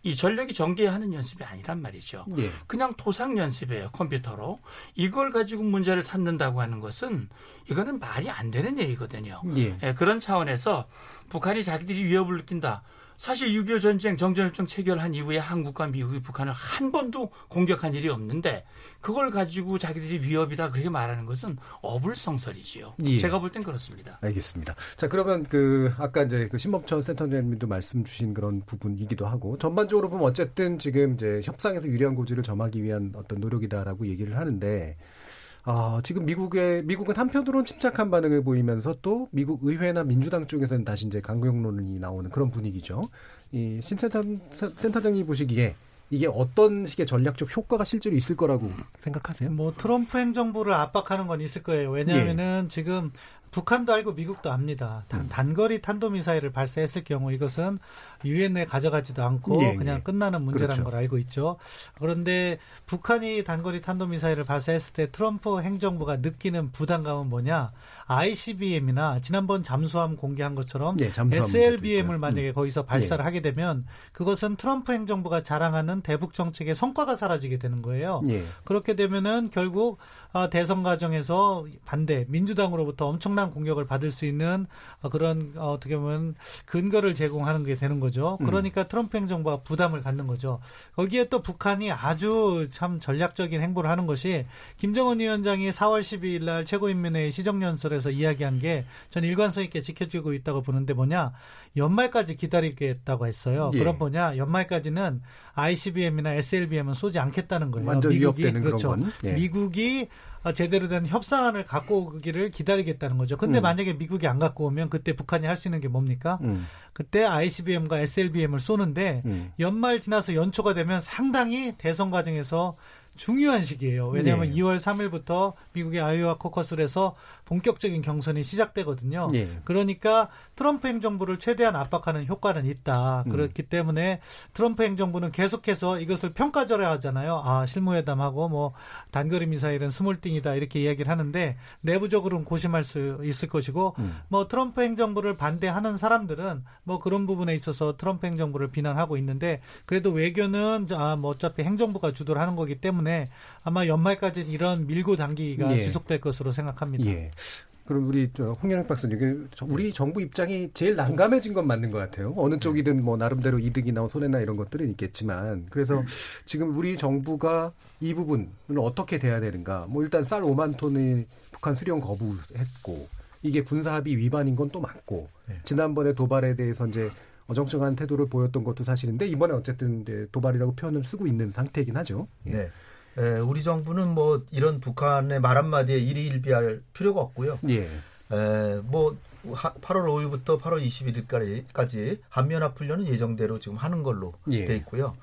이 전력이 전개하는 연습이 아니란 말이죠. 예. 그냥 토상 연습이에요 컴퓨터로 이걸 가지고 문제를 삼는다고 하는 것은 이거는 말이 안 되는 얘기거든요. 예. 예, 그런 차원에서 북한이 자기들이 위협을 느낀다. 사실 6.25 전쟁 정전협정 체결한 이후에 한국과 미국이 북한을 한 번도 공격한 일이 없는데 그걸 가지고 자기들이 위협이다 그렇게 말하는 것은 어불성설이지요. 예. 제가 볼 땐 그렇습니다. 알겠습니다. 자, 그러면 그 아까 이제 그 신범천 센터장님도 말씀 주신 그런 부분이기도 하고 전반적으로 보면 어쨌든 지금 이제 협상에서 유리한 고지를 점하기 위한 어떤 노력이다라고 얘기를 하는데 아, 지금 미국의 미국은 한편으로는 침착한 반응을 보이면서 또 미국 의회나 민주당 쪽에서는 다시 이제 강경론이 나오는 그런 분위기죠. 이 신센터 센터 장님 보시기에 이게 어떤 식의 전략적 효과가 실제로 있을 거라고 생각하세요? 뭐 트럼프 행정부를 압박하는 건 있을 거예요. 왜냐하면은 예. 지금 북한도 알고 미국도 압니다. 단, 음. 단거리 탄도미사일을 발사했을 경우 이것은 유엔에 가져가지도 않고 예, 그냥 예. 끝나는 문제라는 그렇죠. 걸 알고 있죠. 그런데 북한이 단거리 탄도미사일을 발사했을 때 트럼프 행정부가 느끼는 부담감은 뭐냐? ICBM이나 지난번 잠수함 공개한 것처럼 예, 잠수함 SLBM을. 만약에 음. 거기서 발사를 예. 하게 되면 그것은 트럼프 행정부가 자랑하는 대북 정책의 성과가 사라지게 되는 거예요. 예. 그렇게 되면은 결국 아, 대선 과정에서 반대 민주당으로부터 엄청난 공격을 받을 수 있는 어, 그런 어, 어떻게 보면 근거를 제공하는 게 되는 거죠. 음. 그러니까 트럼프 행정부가 부담을 갖는 거죠. 거기에 또 북한이 아주 참 전략적인 행보를 하는 것이 김정은 위원장이 4월 12일 날 최고인민회의 시정연설에서 이야기한 게 전 일관성 있게 지켜지고 있다고 보는데 뭐냐 연말까지 기다리겠다고 했어요. 예. 그럼 뭐냐 연말까지는 ICBM이나 SLBM은 쏘지 않겠다는 거예요. 미국이 그렇죠. 예. 미국이 어, 제대로 된 협상안을 갖고 오기를 기다리겠다는 거죠. 근데 음. 만약에 미국이 안 갖고 오면 그때 북한이 할 수 있는 게 뭡니까? 음. 그때 ICBM과 SLBM을 쏘는데 음. 연말 지나서 연초가 되면 상당히 대선 과정에서 중요한 시기예요. 왜냐하면 네. 2월 3일부터 미국의 아이오와 코커스를 해서 본격적인 경선이 시작되거든요. 예. 그러니까 트럼프 행정부를 최대한 압박하는 효과는 있다. 음. 그렇기 때문에 트럼프 행정부는 계속해서 이것을 평가절하 하잖아요. 아, 실무회담하고 뭐 단거리 미사일은 스몰띵이다 이렇게 이야기를 하는데 내부적으로는 고심할 수 있을 것이고 음. 뭐 트럼프 행정부를 반대하는 사람들은 뭐 그런 부분에 있어서 트럼프 행정부를 비난하고 있는데 그래도 외교는 아, 뭐 어차피 행정부가 주도를 하는 거기 때문에 아마 연말까지 이런 밀고 당기기가 예. 지속될 것으로 생각합니다. 예. 그럼 우리 저 홍영학 박사님, 우리 정부 입장이 제일 난감해진 건 맞는 것 같아요. 어느 쪽이든 뭐 나름대로 이득이나 손해나 이런 것들은 있겠지만, 그래서 지금 우리 정부가 이 부분을 어떻게 돼야 되는가? 뭐 일단 쌀 5만 톤의 북한 수령 거부했고, 이게 군사 합의 위반인 건 또 맞고, 지난번에 도발에 대해서 이제 어정쩡한 태도를 보였던 것도 사실인데 이번에 어쨌든 도발이라고 표현을 쓰고 있는 상태이긴 하죠. 예. 네. 에, 우리 정부는 뭐 이런 북한의 말 한마디에 일희일비할 필요가 없고요. 예. 에, 뭐 하- 8월 5일부터 8월 21일까지 한미연합 훈련은 예정대로 지금 하는 걸로 예. 돼 있고요.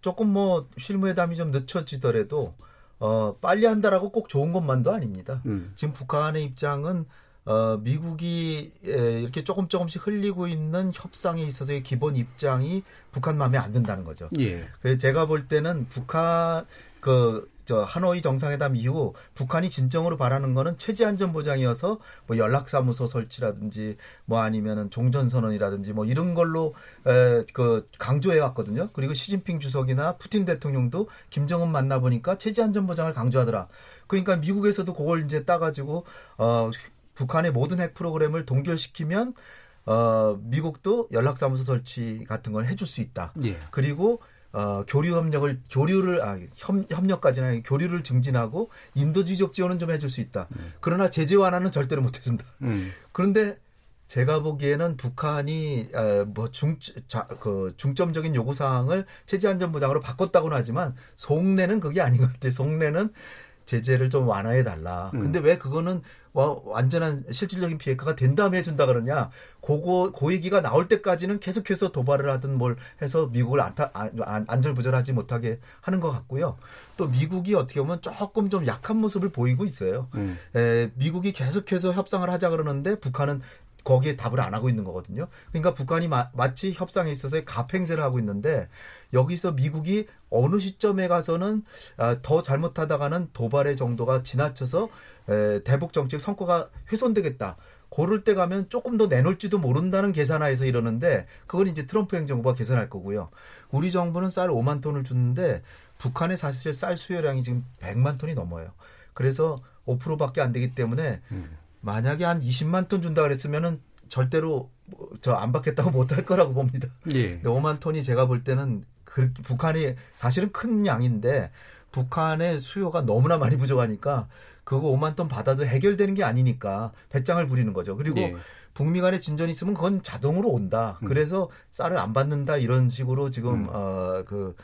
조금 뭐 실무회담이 좀 늦춰지더라도 어, 빨리 한다라고 꼭 좋은 것만도 아닙니다. 음. 지금 북한의 입장은 어, 미국이 에, 이렇게 조금 조금씩 흘리고 있는 협상에 있어서의 기본 입장이 북한 마음에 안 든다는 거죠. 예. 그래서 제가 볼 때는 북한 그 저 하노이 정상회담 이후 북한이 진정으로 바라는 거는 체제 안전 보장이어서 뭐 연락사무소 설치라든지 뭐 아니면은 종전 선언이라든지 뭐 이런 걸로 에, 그 강조해 왔거든요. 그리고 시진핑 주석이나 푸틴 대통령도 김정은 만나 보니까 체제 안전 보장을 강조하더라. 그러니까 미국에서도 그걸 이제 따가지고 어 북한의 모든 핵 프로그램을 동결시키면 어 미국도 연락사무소 설치 같은 걸 해줄 수 있다. 예. 그리고 어, 교류 협력을 교류를 아, 협, 협력까지는 아니고 교류를 증진하고 인도주의적 지원은 좀 해줄 수 있다. 그러나 제재 완화는 절대로 못 해준다. 음. 그런데 제가 보기에는 북한이 어, 뭐중 그 중점적인 요구 사항을 체제 안전 보장으로 바꿨다고는 하지만 속내는 그게 아닌 것 같아요. 속내는 제재를 좀 완화해 달라. 음. 근데 왜 그거는 와, 완전한 실질적인 비핵화가 된 다음에 해준다 그러냐? 그거 그 얘기가 나올 때까지는 계속해서 도발을 하든 뭘 해서 미국을 안타, 안, 안, 안절부절하지 못하게 하는 것 같고요. 또 미국이 어떻게 보면 조금 좀 약한 모습을 보이고 있어요. 음. 에, 미국이 계속해서 협상을 하자 그러는데 북한은 거기에 답을 안 하고 있는 거거든요. 그러니까 북한이 마, 마치 협상에 있어서 갑행세를 하고 있는데 여기서 미국이 어느 시점에 가서는 아, 더 잘못하다가는 도발의 정도가 지나쳐서 에, 대북 정책 성과가 훼손되겠다. 고를 때 가면 조금 더 내놓을지도 모른다는 계산하에서 이러는데 그건 이제 트럼프 행정부가 계산할 거고요. 우리 정부는 쌀 5만 톤을 주는데 북한의 사실 쌀 수요량이 지금 100만 톤이 넘어요. 그래서 5%밖에 안 되기 때문에 만약에 한 20만 톤 준다 그랬으면은 절대로 저 안 받겠다고 *laughs* 못 할 거라고 봅니다. 예. 5만 톤이 제가 볼 때는 그 북한이 사실은 큰 양인데 북한의 수요가 너무나 많이 부족하니까 그거 5만 톤 받아도 해결되는 게 아니니까 배짱을 부리는 거죠. 그리고 예. 북미 간에 진전이 있으면 그건 자동으로 온다. 음. 그래서 쌀을 안 받는다 이런 식으로 음. 지금 어그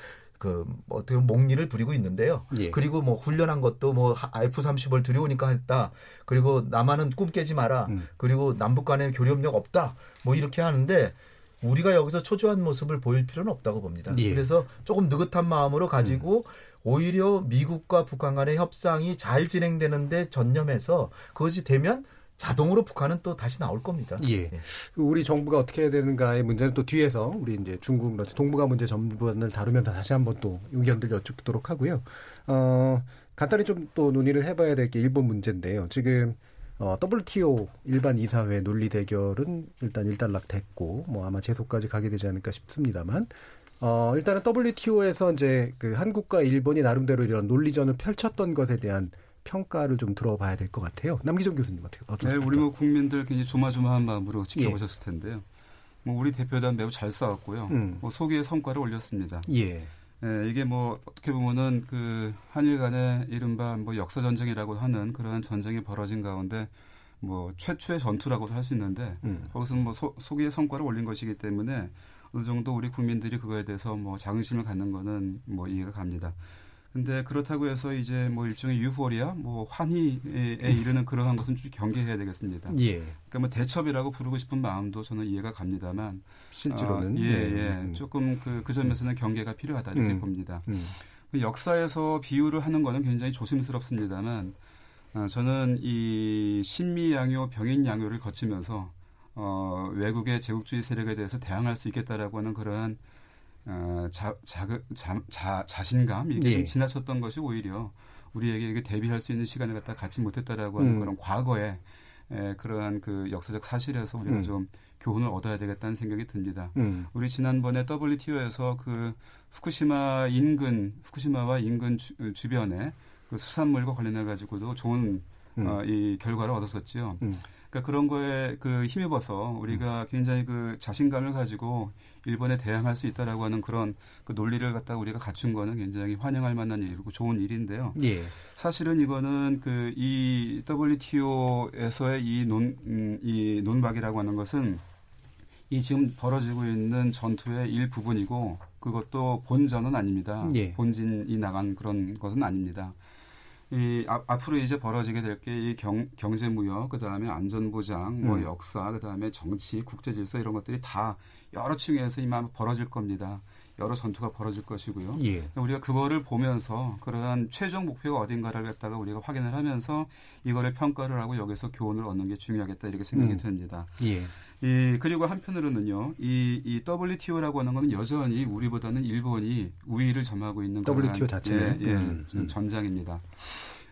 그 어떻게 보면 목리를 부리고 있는데요. 예. 그리고 뭐 훈련한 것도 뭐 F-35를 들여오니까 했다. 그리고 남한은 꿈 깨지 마라. 음. 그리고 남북 간에 교류협력 없다. 뭐 이렇게 하는데 우리가 여기서 초조한 모습을 보일 필요는 없다고 봅니다. 예. 음. 그래서 조금 느긋한 마음으로 가지고 오히려 미국과 북한 간의 협상이 잘 진행되는데 전념해서 그것이 되면 자동으로 북한은 또 다시 나올 겁니다. 예. 우리 정부가 어떻게 해야 되는가의 문제는 또 뒤에서 우리 이제 중국 동북아 문제 전반을 다루면서 다시 한번 또 의견들 여쭙도록 하고요. 어, 간단히 좀 또 논의를 해봐야 될 게 일본 문제인데요. 지금 어, WTO 일반 이사회 논리 대결은 일단 일단락 됐고 뭐 아마 재소까지 가게 되지 않을까 싶습니다만 어, 일단은 WTO에서 이제 그 한국과 일본이 나름대로 이런 논리전을 펼쳤던 것에 대한 평가를 좀 들어봐야 될 것 같아요. 남기정 교수님 어떻게 네, 어떻습니까? 우리 뭐 국민들 굉장히 조마조마한 마음으로 예. 지켜보셨을 텐데요. 뭐 우리 대표단 매우 잘 싸웠고요. 음. 뭐 소기의 성과를 올렸습니다. 예. 예, 이게 뭐 어떻게 보면은 그 한일 간의 이른바 뭐 역사 전쟁이라고 하는 그러한 전쟁이 벌어진 가운데 뭐 최초의 전투라고도 할 수 있는데 음. 거기서는 뭐 소, 소기의 성과를 올린 것이기 때문에 어느 정도 우리 국민들이 그거에 대해서 뭐 자긍심을 갖는 거는 뭐 이해가 갑니다. 근데 그렇다고 해서 이제 뭐 일종의 유포리아, 뭐 환희에 이르는 그러한 것은 좀 경계해야 되겠습니다. 예. 그러니까 뭐 대첩이라고 부르고 싶은 마음도 저는 이해가 갑니다만 실제로는 어, 예, 네. 예. 음. 조금 그, 그 점에서는 경계가 필요하다 이렇게 음. 봅니다. 음. 그 역사에서 비유를 하는 거는 굉장히 조심스럽습니다만 어, 저는 이 신미양요, 병인양요를 거치면서 어, 외국의 제국주의 세력에 대해서 대항할 수 있겠다라고 하는 그러한 어, 자, 자, 자, 자, 자신감 이게 예. 좀 지나쳤던 것이 오히려 우리에게 이게 대비할 수 있는 시간을 갖다 갖지 못했다라고 하는 음. 그런 과거에 에, 그러한 그 역사적 사실에서 우리가 음. 좀 교훈을 얻어야 되겠다는 생각이 듭니다. 음. 우리 지난번에 WTO에서 그 후쿠시마 인근 후쿠시마와 인근 주, 주변에 그 수산물과 관련해 가지고도 좋은 음. 어, 이 결과를 얻었었지요. 음. 그러니까 그런 거에 그 힘입어서 우리가 굉장히 그 자신감을 가지고 일본에 대항할 수 있다라고 하는 그런 그 논리를 갖다 우리가 갖춘 거는 굉장히 환영할 만한 일이고 좋은 일인데요. 예. 사실은 이거는 그 이 WTO에서의 이 논, 음, 이 논박이라고 하는 것은 이 지금 벌어지고 있는 전투의 일부분이고 그것도 본전은 아닙니다. 예. 본진이 나간 그런 것은 아닙니다. 이 앞, 앞으로 이제 벌어지게 될 게 이 경제 무역 그다음에 안전 보장 뭐 음. 역사 그다음에 정치 국제 질서 이런 것들이 다 여러 층에서 이만 벌어질 겁니다. 여러 전투가 벌어질 것이고요. 예. 우리가 그거를 보면서 그러한 최종 목표가 어딘가를 갖다가 우리가 확인을 하면서 이거를 평가를 하고 여기서 교훈을 얻는 게 중요하겠다 이렇게 생각이 음. 됩니다. 예. 이 그리고 한편으로는요, 이, 이 WTO라고 하는 것은 여전히 우리보다는 일본이 우위를 점하고 있는 WTO 자체는? 예, 예, 음, 음. 전장입니다.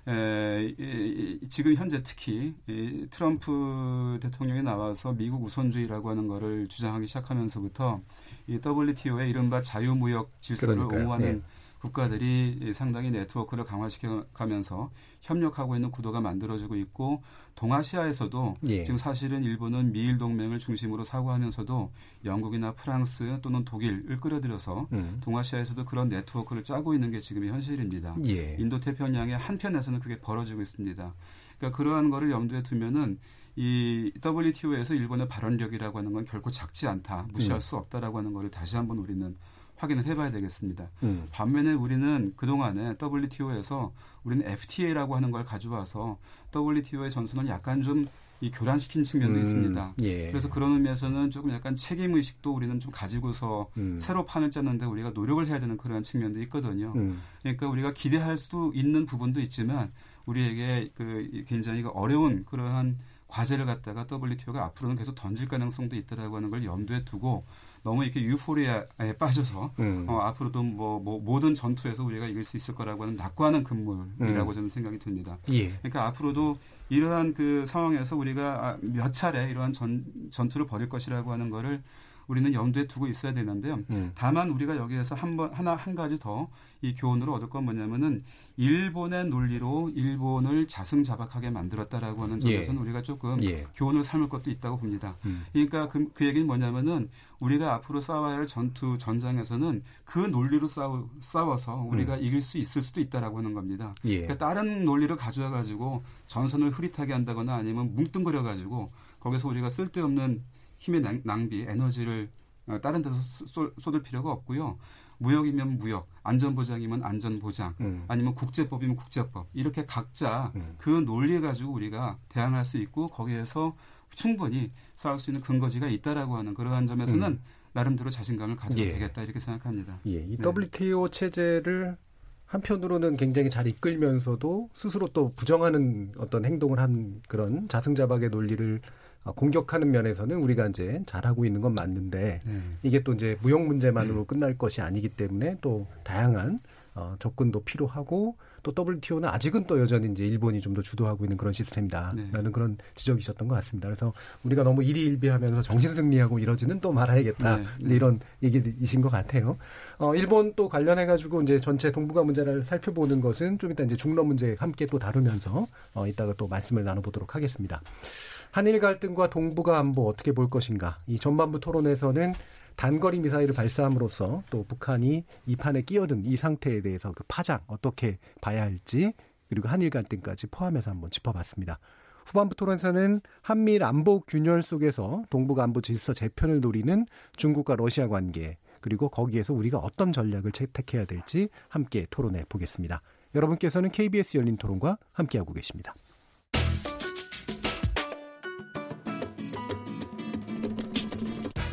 에, 이, 이, 지금 현재 특히 이 트럼프 대통령이 나와서 미국 우선주의라고 하는 거를 주장하기 시작하면서부터 이 WTO의 이른바 자유무역 질서를 그러니까요. 옹호하는 예. 국가들이 상당히 네트워크를 강화시켜 가면서 협력하고 있는 구도가 만들어지고 있고 동아시아에서도 예. 지금 사실은 일본은 미일 동맹을 중심으로 사고하면서도 영국이나 프랑스 또는 독일을 끌어들여서 음. 동아시아에서도 그런 네트워크를 짜고 있는 게 지금의 현실입니다. 예. 인도 태평양의 한편에서는 그게 벌어지고 있습니다. 그러니까 그러한 거를 염두에 두면은 이 WTO에서 일본의 발언력이라고 하는 건 결코 작지 않다, 무시할 음. 수 없다라고 하는 거를 다시 한번 우리는 확인을 해봐야 되겠습니다. 음. 반면에 우리는 그동안에 WTO에서 우리는 FTA라고 하는 걸 가져와서 WTO의 전선을 약간 좀 이 교란시킨 측면도 음, 있습니다. 예. 그래서 그런 의미에서는 조금 약간 책임 의식도 우리는 좀 가지고서 음. 새로 판을 짰는데 우리가 노력을 해야 되는 그런 측면도 있거든요. 음. 그러니까 우리가 기대할 수도 있는 부분도 있지만 우리에게 그 굉장히 그 어려운 그러한 과제를 갖다가 WTO가 앞으로는 계속 던질 가능성도 있다라고 하는 걸 염두에 두고 너무 이렇게 유포리아에 빠져서 음. 어, 앞으로도 뭐, 뭐 모든 전투에서 우리가 이길 수 있을 거라고 하는 낙관한 금물이라고 음. 저는 생각이 듭니다. 예. 그러니까 앞으로도 이러한 그 상황에서 우리가 아, 몇 차례 이러한 전, 전투를 벌일 것이라고 하는 거를 우리는 염두에 두고 있어야 되는데요. 음. 다만 우리가 여기에서 한 번 하나 한 가지 더 이 교훈으로 얻을 건 뭐냐면은 일본의 논리로 일본을 자승자박하게 만들었다라고 하는 점에서는 예. 우리가 조금 예. 교훈을 삼을 것도 있다고 봅니다. 음. 그러니까 그, 그 얘기는 뭐냐면은 우리가 앞으로 싸워야 할 전투 전장에서는 그 논리로 싸우, 싸워서 우리가 이길 수 있을 수도 있다라고 하는 겁니다. 음. 예. 그러니까 다른 논리를 가져와 가지고 전선을 흐릿하게 한다거나 아니면 뭉뚱그려 가지고 거기서 우리가 쓸데없는 힘의 낭- 낭비, 에너지를 어, 다른 데서 쏟- 쏟을 필요가 없고요. 무역이면 무역, 안전보장이면 안전보장, 음. 아니면 국제법이면 국제법 이렇게 각자 음. 그 논리 가지고 우리가 대항할 수 있고 거기에서 충분히 싸울 수 있는 근거지가 있다라고 하는 그러한 점에서는 음. 나름대로 자신감을 가져도 예. 되겠다 이렇게 생각합니다. 예, 이 네. WTO 체제를 한편으로는 굉장히 잘 이끌면서도 스스로 또 부정하는 어떤 행동을 한 그런 자승자박의 논리를 어, 공격하는 면에서는 우리가 이제 잘하고 있는 건 맞는데 네. 이게 또 이제 무역 문제만으로 끝날 것이 아니기 때문에 또 다양한 어, 접근도 필요하고 또 WTO는 아직은 또 여전히 이제 일본이 좀 더 주도하고 있는 그런 시스템이다라는 네. 그런 지적이셨던 것 같습니다. 그래서 우리가 너무 일희일비하면서 정신 승리하고 이러지는 또 말아야겠다. 네, 네. 이런 얘기이신 것 같아요. 어, 일본 또 관련해 가지고 이제 전체 동북아 문제를 살펴보는 것은 좀 이따 이제 중러 문제 함께 또 다루면서 어, 이따가 또 말씀을 나눠보도록 하겠습니다. 한일 갈등과 동북아 안보 어떻게 볼 것인가? 이 전반부 토론에서는 단거리 미사일을 발사함으로써 또 북한이 이 판에 끼어든 이 상태에 대해서 그 파장 어떻게 봐야 할지 그리고 한일 갈등까지 포함해서 한번 짚어봤습니다. 후반부 토론에서는 한미일 안보 균열 속에서 동북아 안보 질서 재편을 노리는 중국과 러시아 관계 그리고 거기에서 우리가 어떤 전략을 채택해야 될지 함께 토론해 보겠습니다. 여러분께서는 KBS 열린 토론과 함께하고 계십니다.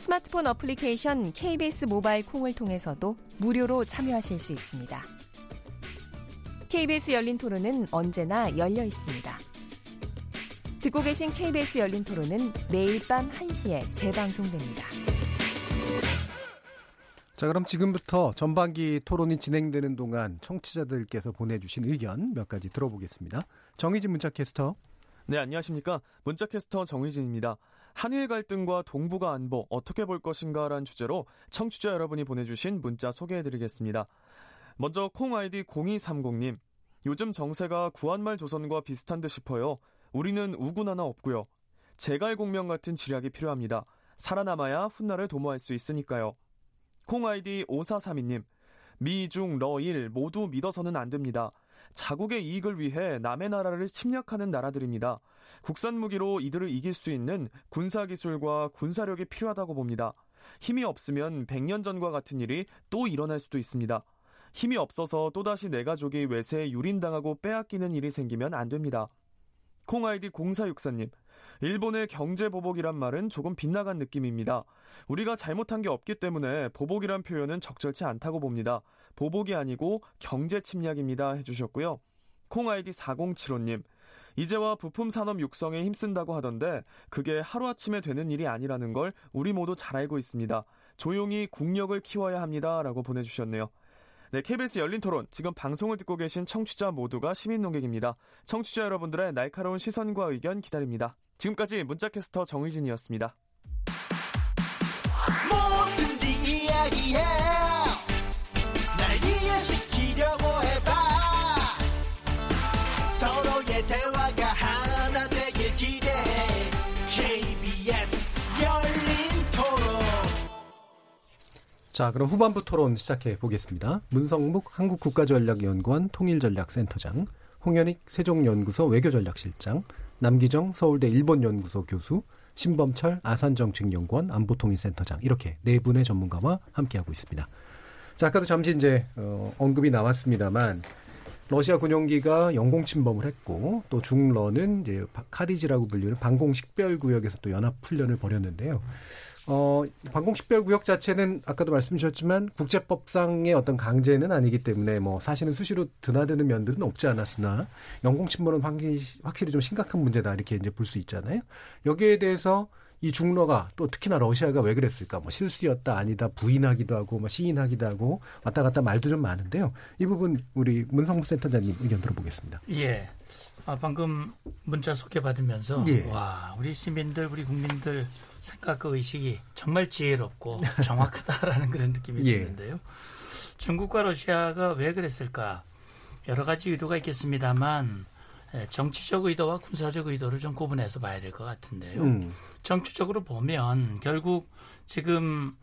스마트폰 어플리케이션 KBS 모바일 콩을 통해서도 무료로 참여하실 수 있습니다. KBS 열린 토론은 언제나 열려 있습니다. 듣고 계신 KBS 열린 토론은 매일 밤 1시에 재방송됩니다. 자, 그럼 지금부터 전반기 토론이 진행되는 동안 청취자들께서 보내주신 의견 몇 가지 들어보겠습니다. 정희진 문자캐스터. 네, 안녕하십니까. 문자캐스터 정의진입니다. 한일 갈등과 동북아 안보 어떻게 볼 것인가라는 주제로 청취자 여러분이 보내주신 문자 소개해드리겠습니다. 먼저 콩 아이디 0230님. 요즘 정세가 구한말 조선과 비슷한 듯 싶어요. 우리는 우군 하나 없고요. 제갈공명 같은 지략이 필요합니다. 살아남아야 훗날을 도모할 수 있으니까요. 콩 아이디 5432님. 미, 중, 러, 일 모두 믿어서는 안 됩니다. 자국의 이익을 위해 남의 나라를 침략하는 나라들입니다. 국산 무기로 이들을 이길 수 있는 군사 기술과 군사력이 필요하다고 봅니다. 힘이 없으면 100년 전과 같은 일이 또 일어날 수도 있습니다. 힘이 없어서 또다시 내 가족이 외세에 유린당하고 빼앗기는 일이 생기면 안 됩니다. 콩아이디 0464님, 일본의 경제 보복이란 말은 조금 빗나간 느낌입니다. 우리가 잘못한 게 없기 때문에 보복이란 표현은 적절치 않다고 봅니다. 보복이 아니고 경제 침략입니다. 해주셨고요. 콩 아이디 4075님, 이제와 부품 산업 육성에 힘쓴다고 하던데 그게 하루아침에 되는 일이 아니라는 걸 우리 모두 잘 알고 있습니다. 조용히 국력을 키워야 합니다. 라고 보내 주셨네요. 네, KBS 열린 토론. 지금 방송을 듣고 계신 청취자 모두가 시민 농객입니다. 청취자 여러분들의 날카로운 시선과 의견 기다립니다. 지금까지 문자캐스터 정의진이었습니다. 뭐든지 이야기해 자, 그럼 후반부 토론 시작해 보겠습니다. 문성묵 한국국가전략연구원 통일전략센터장, 홍현익 세종연구소 외교전략실장, 남기정 서울대 일본연구소 교수, 신범철 아산정책연구원 안보통일센터장 이렇게 네 분의 전문가와 함께하고 있습니다. 자, 아까도 잠시 이제 어, 언급이 나왔습니다만 러시아 군용기가 영공 침범을 했고 또 중러는 이제 카디지라고 불리는 방공 식별 구역에서 또 연합 훈련을 벌였는데요. 어, 방공식별구역 자체는 아까도 말씀 주셨지만 국제법상의 어떤 강제는 아니기 때문에 뭐 사실은 수시로 드나드는 면들은 없지 않았으나 영공 침범은 확실히, 좀 심각한 문제다 이렇게 이제 볼 수 있잖아요. 여기에 대해서 이 중러가 또 특히나 러시아가 왜 그랬을까? 뭐 실수였다 아니다 부인하기도 하고 뭐 시인하기도 하고 왔다 갔다 말도 좀 많은데요. 이 부분 우리 문성무 센터장님 의견 들어보겠습니다. 예. 아, 방금 문자 소개받으면서 예. 와 우리 시민들 우리 국민들 생각과 의식이 정말 지혜롭고 *laughs* 정확하다라는 그런 느낌이 예. 드는데요. 중국과 러시아가 왜 그랬을까? 여러 가지 의도가 있겠습니다만 에, 정치적 의도와 군사적 의도를 좀 구분해서 봐야 될 것 같은데요. 음. 정치적으로 보면 결국 지금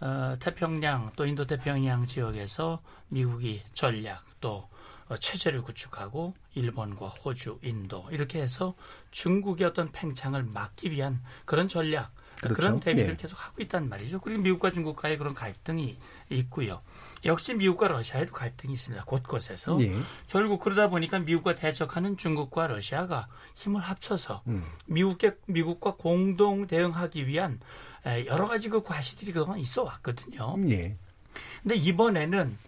어, 태평양 또 인도 태평양 지역에서 미국이 전략 또 어, 체제를 구축하고 일본과 호주, 인도 이렇게 해서 중국의 어떤 팽창을 막기 위한 그런 전략 그렇죠. 그런 대비를 예. 계속 하고 있단 말이죠. 그리고 미국과 중국과의 그런 갈등이 있고요. 역시 미국과 러시아에도 갈등이 있습니다. 곳곳에서 예. 결국 그러다 보니까 미국과 대적하는 중국과 러시아가 힘을 합쳐서 음. 미국의 미국과 공동 대응하기 위한 에, 여러 가지 그 과시들이 그동안 있어 왔거든요. 예. 근데 이번에는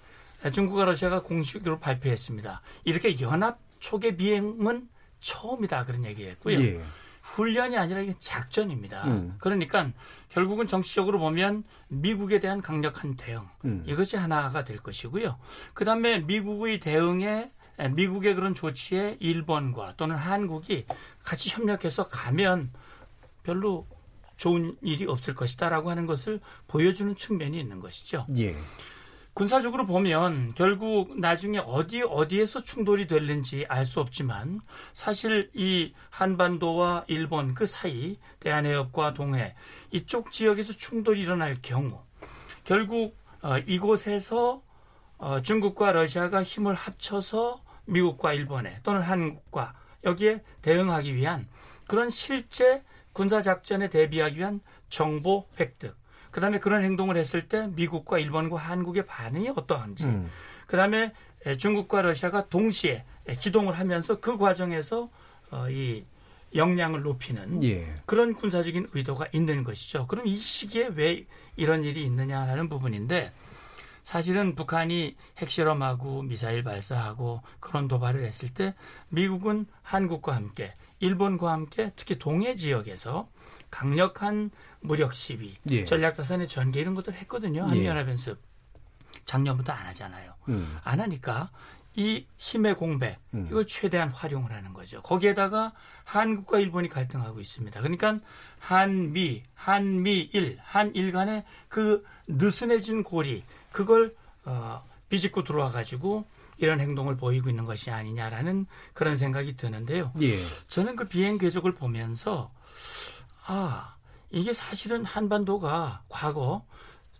중국과 러시아가 공식으로 발표했습니다. 이렇게 연합 초계 비행은 처음이다 그런 얘기했고요. 예. 훈련이 아니라 이게 작전입니다. 음. 그러니까 결국은 정치적으로 보면 미국에 대한 강력한 대응 음. 이것이 하나가 될 것이고요. 그 다음에 미국의 대응에 에, 미국의 그런 조치에 일본과 또는 한국이 같이 협력해서 가면 별로 좋은 일이 없을 것이다라고 하는 것을 보여주는 측면이 있는 것이죠. 예. 군사적으로 보면 결국 나중에 어디 어디에서 충돌이 될는지 알 수 없지만 사실 이 한반도와 일본 그 사이 대한해협과 동해 이쪽 지역에서 충돌이 일어날 경우 결국 어, 이곳에서 어, 중국과 러시아가 힘을 합쳐서 미국과 일본에 또는 한국과 여기에 대응하기 위한 그런 실제 군사 작전에 대비하기 위한 정보 획득. 그다음에 그런 행동을 했을 때 미국과 일본과 한국의 반응이 어떠한지. 음. 그다음에 에, 중국과 러시아가 동시에 에, 기동을 하면서 그 과정에서 어, 이 역량을 높이는 예. 그런 군사적인 의도가 있는 것이죠. 그럼 이 시기에 왜 이런 일이 있느냐라는 부분인데 사실은 북한이 핵실험하고 미사일 발사하고 그런 도발을 했을 때 미국은 한국과 함께 일본과 함께 특히 동해 지역에서 강력한 무력 시위, 예. 전략자산의 전개 이런 것들을 했거든요. 한미연합 연습. 작년부터 안 하잖아요. 음. 안 하니까 이 힘의 공백 음. 이걸 최대한 활용을 하는 거죠. 거기에다가 한국과 일본이 갈등하고 있습니다. 그러니까 한미, 한미일, 한일 간의 그 느슨해진 고리 그걸 어, 비집고 들어와 가지고 이런 행동을 보이고 있는 것이 아니냐라는 그런 생각이 드는데요. 예. 저는 그 비행 궤적을 보면서 아 이게 사실은 한반도가 과거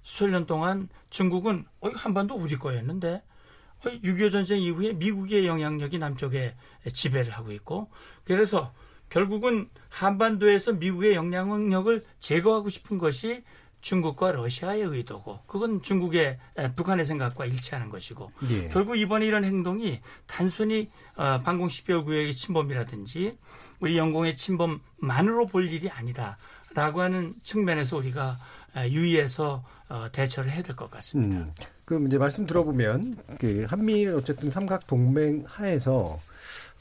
수천 년 동안 중국은 어, 한반도 우리 거였는데 어, 6.25 전쟁 이후에 미국의 영향력이 남쪽에 지배를 하고 있고 그래서 결국은 한반도에서 미국의 영향력을 제거하고 싶은 것이 중국과 러시아의 의도고 그건 중국의 에, 북한의 생각과 일치하는 것이고 예. 결국 이번에 이런 행동이 단순히 어, 방공식별구역의 침범이라든지 우리 영공의 침범만으로 볼 일이 아니다 라고 하는 측면에서 우리가 에, 유의해서 어, 대처를 해야 될 것 같습니다. 음. 그럼 이제 말씀 들어보면 그 한미일 어쨌든 삼각 동맹 하에서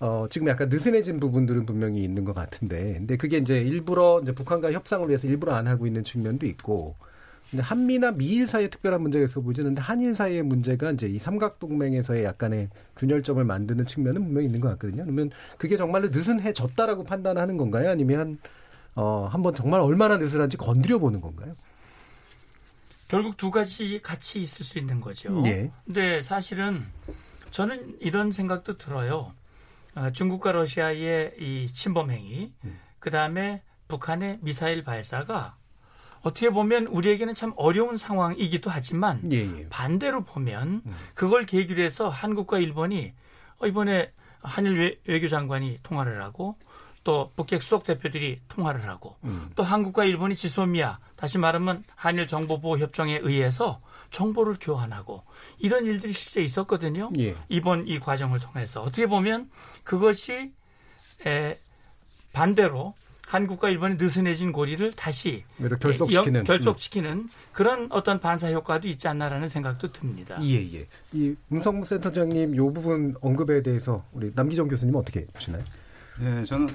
어, 지금 약간 느슨해진 부분들은 분명히 있는 것 같은데, 근데 그게 이제 일부러 이제 북한과 협상을 위해서 일부러 안 하고 있는 측면도 있고, 근데 한미나 미일 사이에 특별한 문제가 있어 보이는데 한일 사이의 문제가 이제 이 삼각 동맹에서의 약간의 균열점을 만드는 측면은 분명히 있는 것 같거든요. 그러면 그게 정말로 느슨해졌다라고 판단하는 건가요? 아니면 어, 한번 정말 얼마나 느슨한지 건드려 보는 건가요? 결국 두 가지 같이 있을 수 있는 거죠. 예. 근데 사실은 저는 이런 생각도 들어요. 어, 중국과 러시아의 이 침범 행위, 그 다음에 북한의 미사일 발사가 어떻게 보면 우리에게는 참 어려운 상황이기도 하지만 예, 예. 반대로 보면 그걸 계기로 해서 한국과 일본이 어, 이번에 한일 외, 외교 장관이 통화를 하고 또 북핵 수석 대표들이 통화를 하고 음. 또 한국과 일본이 지소미아 다시 말하면 한일 정보보호 협정에 의해서 정보를 교환하고 이런 일들이 실제 있었거든요. 예. 이번 이 과정을 통해서 어떻게 보면 그것이 에, 반대로 한국과 일본의 느슨해진 고리를 다시 결속시키는. 영- 결속시키는 그런 어떤 반사 효과도 있지 않나라는 생각도 듭니다. 예, 예. 이 문성무 센터장님 이 부분 언급에 대해서 우리 남기정 교수님 어떻게 보시나요? 네, 저는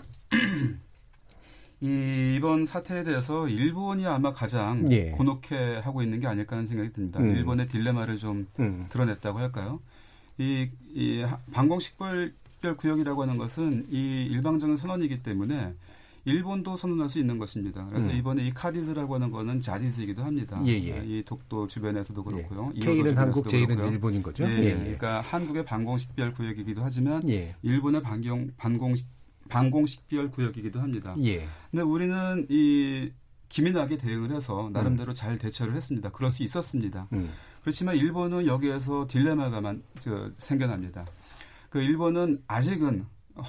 이 *clears throat* 이번 사태에 대해서 일본이 아마 가장 예. 곤혹해 하고 있는 게 아닐까 하는 생각이 듭니다. 음. 일본의 딜레마를 좀 음. 드러냈다고 할까요? 이, 이 하- 방공식별 구역이라고 하는 것은 이 일방적인 선언이기 때문에 일본도 선언할 수 있는 것입니다. 그래서 음. 이번에 이 카디즈라고 하는 거는 자디즈이기도 합니다. 예, 예. 이 독도 주변에서도 그렇고요. 예. K는 한국, J는. 일본인 거죠? 예, 예, 예. 그러니까 한국의 방공식별 구역이기도 하지만 예. 일본의 반경 반공 방공식별 구역이기도 합니다. 예. 근데 우리는 이 기민하게 대응을 해서 음. 나름대로 잘 대처를 했습니다. 그럴 수 있었습니다. 음. 그렇지만 일본은 여기에서 딜레마가 만, 저, 생겨납니다. 그 일본은 아직은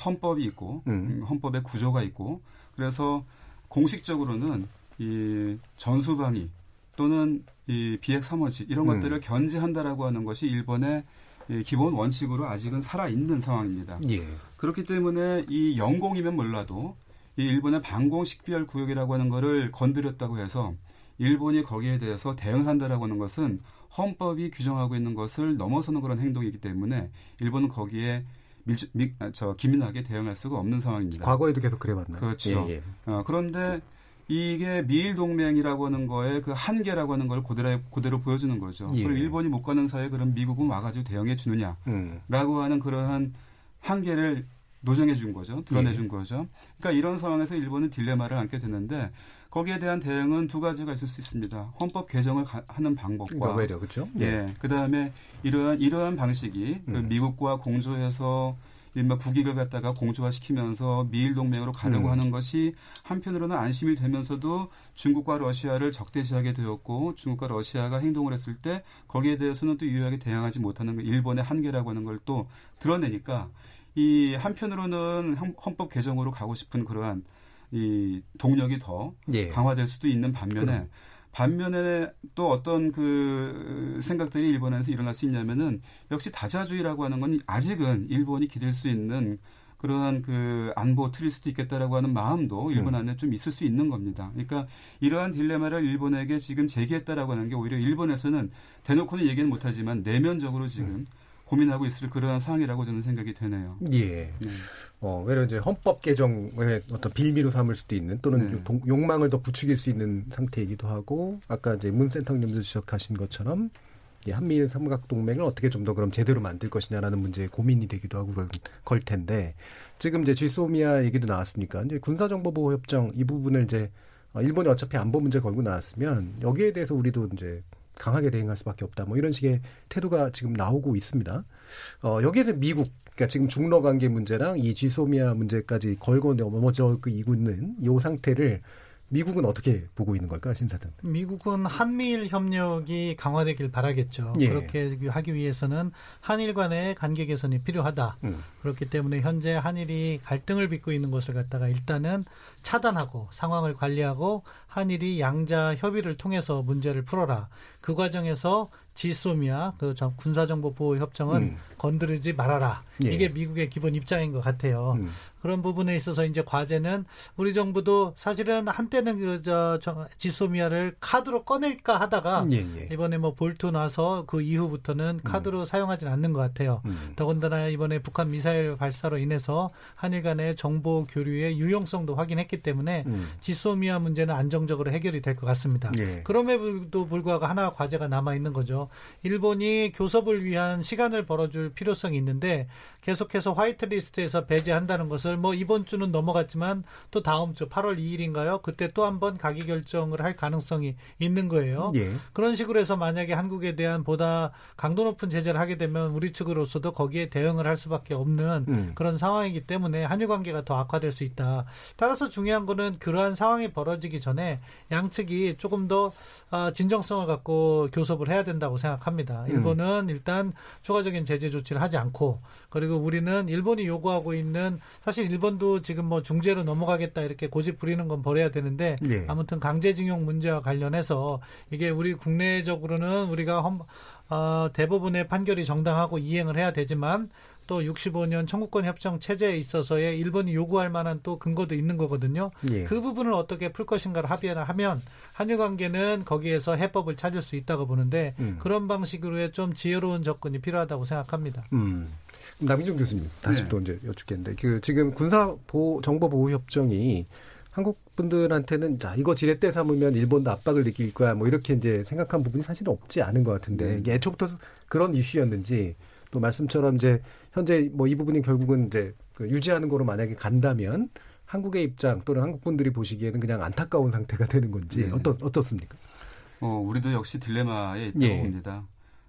헌법이 있고 음. 음, 헌법의 구조가 있고 그래서 공식적으로는 이 전수방위 또는 이 비핵 3원칙 이런 음. 것들을 견제한다라고 하는 것이 일본의 이 기본 원칙으로 아직은 살아 있는 상황입니다. 예. 그렇기 때문에 이 영공이면 몰라도 이 일본의 방공식별 구역이라고 하는 거를 건드렸다고 해서 일본이 거기에 대해서 대응한다라고 하는 것은 헌법이 규정하고 있는 것을 넘어서는 그런 행동이기 때문에 일본은 거기에 밀, 밀, 아, 저 기민하게 대응할 수가 없는 상황입니다. 과거에도 계속 그래왔나요? 그렇죠. 예, 예. 어, 그런데 이게 미일 동맹이라고 하는 거에 그 한계라고 하는 걸 그대로, 그대로 보여주는 거죠. 예. 그리고 일본이 못 가는 사이에 그럼 미국은 와가지고 대응해 주느냐. 음. 라고 하는 그러한 한계를 노정해 준 거죠. 드러내 예. 준 거죠. 그러니까 이런 상황에서 일본은 딜레마를 안게 되는데 거기에 대한 대응은 두 가지가 있을 수 있습니다. 헌법 개정을 가- 하는 방법과 그러니까 외려, 그렇죠? 예. 그다음에 이러한 이러한 방식이 그 음. 미국과 공조해서 이른바 국익을 갖다가 공조화시키면서 미일 동맹으로 가려고 음. 하는 것이 한편으로는 안심이 되면서도 중국과 러시아를 적대시하게 되었고 중국과 러시아가 행동을 했을 때 거기에 대해서는 또 유효하게 대응하지 못하는 그 일본의 한계라고 하는 걸 또 드러내니까 이 한편으로는 헌- 헌법 개정으로 가고 싶은 그러한 이 동력이 더 예. 강화될 수도 있는 반면에 그럼. 반면에 또 어떤 그 생각들이 일본에서 일어날 수 있냐면은 역시 다자주의라고 하는 건 아직은 일본이 기댈 수 있는 그러한 그 안보 틀일 수도 있겠다라고 하는 마음도 일본 음. 안에 좀 있을 수 있는 겁니다. 그러니까 이러한 딜레마를 일본에게 지금 제기했다라고 하는 게 오히려 일본에서는 대놓고는 얘기는 못하지만 내면적으로 지금 음. 고민하고 있을 그러한 상황이라고 저는 생각이 되네요. 예. 네. 어, 외려 이제 헌법 개정의 어떤 빌미로 삼을 수도 있는 또는 네. 동- 욕망을 더 부추길 수 있는 상태이기도 하고 아까 이제 문 센터님도 지적하신 것처럼 이 한미일 삼각 동맹을 어떻게 좀 더 그럼 제대로 만들 것이냐라는 문제에 고민이 되기도 하고 그럴 걸 텐데 지금 이제 지소미아 얘기도 나왔으니까 이제 군사정보보호 협정 이 부분을 이제 어, 일본이 어차피 안보 문제 걸고 나왔으면 여기에 대해서 우리도 이제 강하게 대응할 수밖에 없다. 뭐 이런 식의 태도가 지금 나오고 있습니다. 어, 여기에서 미국, 그러니까 지금 중러 관계 문제랑 이 지소미아 문제까지 걸고 넘어져 있는 이 상태를 미국은 어떻게 보고 있는 걸까, 신사장? 미국은 한미일 협력이 강화되길 바라겠죠. 예. 그렇게 하기 위해서는 한일 간의 관계 개선이 필요하다. 음. 그렇기 때문에 현재 한일이 갈등을 빚고 있는 것을 갖다가 일단은 차단하고 상황을 관리하고 한일이 양자 협의를 통해서 문제를 풀어라. 그 과정에서 지소미아 그 저- 군사정보보호 협정은 음. 건드리지 말아라. 예. 이게 미국의 기본 입장인 것 같아요. 음. 그런 부분에 있어서 이제 과제는 우리 정부도 사실은 한때는 그저 지소미아를 카드로 꺼낼까 하다가 예, 예. 이번에 뭐 볼트 나서 그 이후부터는 카드로 사용하진 않는 것 같아요. 음. 더군다나 이번에 북한 미사일 발사로 인해서 한일 간의 정보 교류의 유용성도 확인했기 때문에 음. 지소미아 문제는 안정적으로 해결이 될 것 같습니다. 예. 그럼에도 불구하고 하나 과제가 남아 있는 거죠. 일본이 교섭을 위한 시간을 벌어줄 필요성이 있는데 계속해서 화이트리스트에서 배제한다는 것을 뭐 이번 주는 넘어갔지만 또 다음 주 8월 2일인가요? 그때 또 한 번 가기 결정을 할 가능성이 있는 거예요. 예. 그런 식으로 해서 만약에 한국에 대한 보다 강도 높은 제재를 하게 되면 우리 측으로서도 거기에 대응을 할 수밖에 없는 음. 그런 상황이기 때문에 한일 관계가 더 악화될 수 있다. 따라서 중요한 거는 그러한 상황이 벌어지기 전에 양측이 조금 더 아, 진정성을 갖고 교섭을 해야 된다고 생각합니다. 음. 일본은 일단 추가적인 제재 조치를 하지 않고 그리고 우리는 일본이 요구하고 있는 사실 일본도 지금 뭐 중재로 넘어가겠다 이렇게 고집 부리는 건 버려야 되는데 예. 아무튼 강제징용 문제와 관련해서 이게 우리 국내적으로는 우리가 헌, 어, 대부분의 판결이 정당하고 이행을 해야 되지만 또 65년 청구권 협정 체제에 있어서의 일본이 요구할 만한 또 근거도 있는 거거든요. 예. 그 부분을 어떻게 풀 것인가를 합의를 하면 한일 관계는 거기에서 해법을 찾을 수 있다고 보는데 음. 그런 방식으로의 좀 지혜로운 접근이 필요하다고 생각합니다. 음. 남희중 교수님 다시 네. 또 이제 여쭙겠는데 그 지금 군사 보호, 정보 보호 협정이 한국 분들한테는 자 이거 지렛대 삼으면 일본도 압박을 느낄 거야 뭐 이렇게 이제 생각한 부분이 사실은 없지 않은 것 같은데 네. 이게 애초부터 그런 이슈였는지 또 말씀처럼 이제 현재 뭐 이 부분이 결국은 이제 그 유지하는 거로 만약에 간다면 한국의 입장 또는 한국 분들이 보시기에는 그냥 안타까운 상태가 되는 건지 네. 어떻 어떻습니까? 어, 우리도 역시 딜레마에 있다고 예. 봅니다.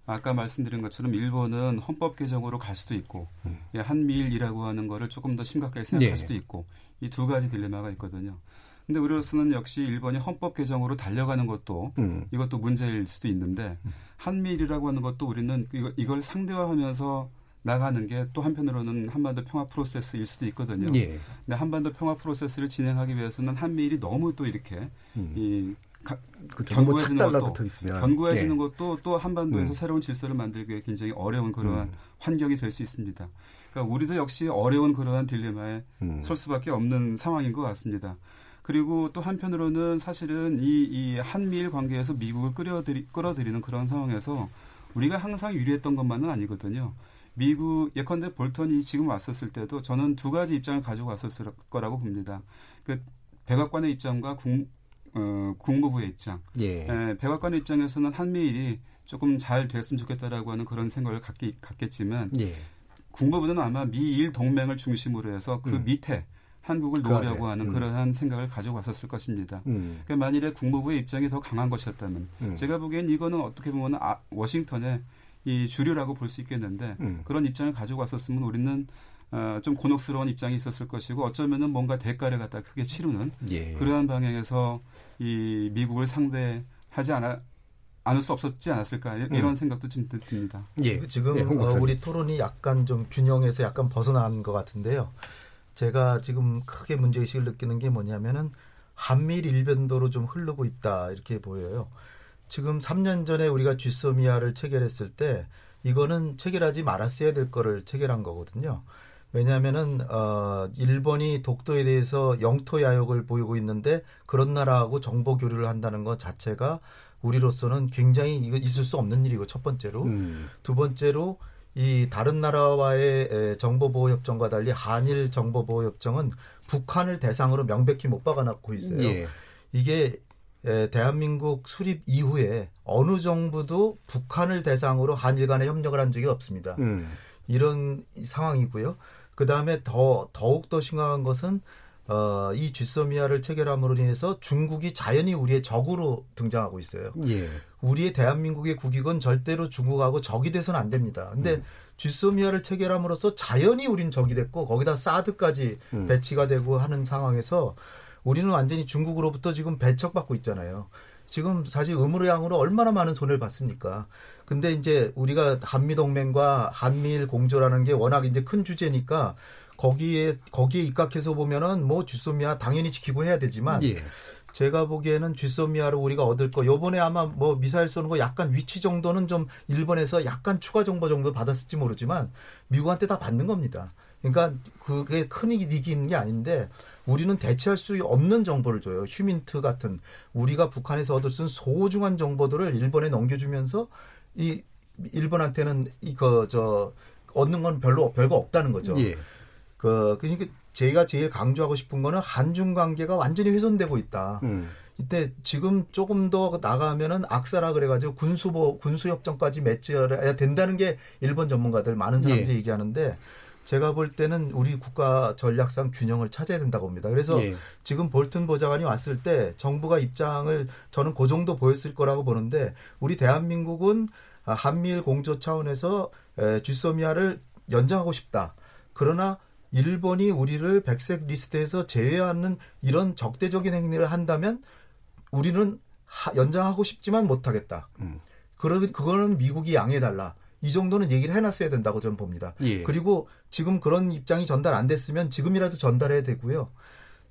아까 말씀드린 것처럼 일본은 헌법 개정으로 갈 수도 있고 예, 한미일이라고 하는 거를 조금 더 심각하게 생각할 예. 수도 있고 이 두 가지 딜레마가 있거든요. 근데 우리로서는 역시 일본이 헌법 개정으로 달려가는 것도 음. 이것도 문제일 수도 있는데 한미일이라고 하는 것도 우리는 이걸 상대화하면서 나가는 게 또 한편으로는 한반도 평화 프로세스일 수도 있거든요. 예. 근데 한반도 평화 프로세스를 진행하기 위해서는 한미일이 너무 또 이렇게 음. 이 가- 그렇죠. 착 견고해지는 것도 견고해지는 예. 것도 또 한반도에서 음. 새로운 질서를 만들기 위해 굉장히 어려운 그러한 음. 환경이 될 수 있습니다. 그러니까 우리도 역시 어려운 그러한 딜레마에 음. 설 수밖에 없는 상황인 것 같습니다. 그리고 또 한편으로는 사실은 이, 이 한미일 관계에서 미국을 끌어들이, 끌어들이는 그런 상황에서 우리가 항상 유리했던 것만은 아니거든요. 미국 예컨대 볼턴이 지금 왔었을 때도 저는 두 가지 입장을 가지고 왔었을 거라고 봅니다. 그 백악관의 입장과 국, 어, 국무부의 입장. 예. 에, 백악관의 입장에서는 한미일이 조금 잘 됐으면 좋겠다라고 하는 그런 생각을 갖기, 갖겠지만 예. 국무부는 아마 미일 동맹을 중심으로 해서 그 음. 밑에 한국을 그 놓으려고 아래. 하는 음. 그러한 생각을 가지고 왔었을 것입니다. 음. 그러니까 만일에 국무부의 입장이 더 강한 것이었다면 음. 제가 보기엔 이거는 어떻게 보면 아, 워싱턴의 이 주류라고 볼 수 있겠는데 음. 그런 입장을 가지고 왔었으면 우리는 어, 좀 곤혹스러운 입장이 있었을 것이고 어쩌면은 뭔가 대가를 갖다 크게 치르는 예. 그러한 방향에서 이 미국을 상대하지 않아 않을 수 없었지 않았을까 이런 음. 생각도 좀 듭니다. 예. 지금 예, 홍 어. 우리 토론이 약간 좀 균형에서 약간 벗어난 것 같은데요. 제가 지금 크게 문제의식을 느끼는 게 뭐냐면은 한미일 일변도로 좀 흐르고 있다 이렇게 보여요. 지금 3년 전에 우리가 쥐소미아를 체결했을 때 이거는 체결하지 말았어야 될 거를 체결한 거거든요. 왜냐하면은 어 일본이 독도에 대해서 영토 야욕을 보이고 있는데 그런 나라하고 정보 교류를 한다는 것 자체가 우리로서는 굉장히 이거 있을 수 없는 일이고 첫 번째로 음. 두 번째로 이 다른 나라와의 에, 정보보호협정과 달리 한일 정보보호협정은 북한을 대상으로 명백히 못 박아놓고 있어요. 예. 이게 에, 대한민국 수립 이후에 어느 정부도 북한을 대상으로 한일 간에 협력을 한 적이 없습니다. 음. 이런 상황이고요. 그 다음에 더 더욱 더 심각한 것은 어, 이 쥐소미아를 체결함으로 인해서 중국이 자연히 우리의 적으로 등장하고 있어요. 예. 우리의 대한민국의 국익은 절대로 중국하고 적이 돼서는 안 됩니다. 근데 음. 쥐소미아를 체결함으로써 자연히 우린 적이 됐고 거기다 사드까지 음. 배치가 되고 하는 상황에서 우리는 완전히 중국으로부터 지금 배척받고 있잖아요. 지금 사실 의무량으로 얼마나 많은 손해를 받습니까? 근데 이제 우리가 한미동맹과 한미일 공조라는 게 워낙 이제 큰 주제니까 거기에 거기에 입각해서 보면은 뭐 쥐소미아 당연히 지키고 해야 되지만 예. 제가 보기에는 쥐소미아로 우리가 얻을 거 요번에 아마 뭐 미사일 쏘는 거 약간 위치 정도는 좀 일본에서 약간 추가 정보 정도 받았을지 모르지만 미국한테 다 받는 겁니다. 그러니까 그게 큰 이익이 있는 게 아닌데 우리는 대체할 수 없는 정보를 줘요. 휴민트 같은 우리가 북한에서 얻을 수 있는 소중한 정보들을 일본에 넘겨주면서 이 일본한테는 이거 저 얻는 건 별로 별거 없다는 거죠. 예. 그 그러니까 제가 제일 강조하고 싶은 거는 한중 관계가 완전히 훼손되고 있다. 음. 이때 지금 조금 더 나가면은 악사라 그래가지고 군수보 군수협정까지 맺어야 된다는 게 일본 전문가들 많은 사람들이 예. 얘기하는데 제가 볼 때는 우리 국가 전략상 균형을 찾아야 된다고 봅니다. 그래서 예. 지금 볼튼 보좌관이 왔을 때 정부가 입장을 저는 그 정도 보였을 거라고 보는데 우리 대한민국은 아, 한미일 공조 차원에서 에, 지소미아를 연장하고 싶다. 그러나 일본이 우리를 백색 리스트에서 제외하는 이런 적대적인 행위를 한다면 우리는 하- 연장하고 싶지만 못하겠다. 음. 그러, 그거는 미국이 양해해달라. 이 정도는 얘기를 해놨어야 된다고 저는 봅니다. 예. 그리고 지금 그런 입장이 전달 안 됐으면 지금이라도 전달해야 되고요.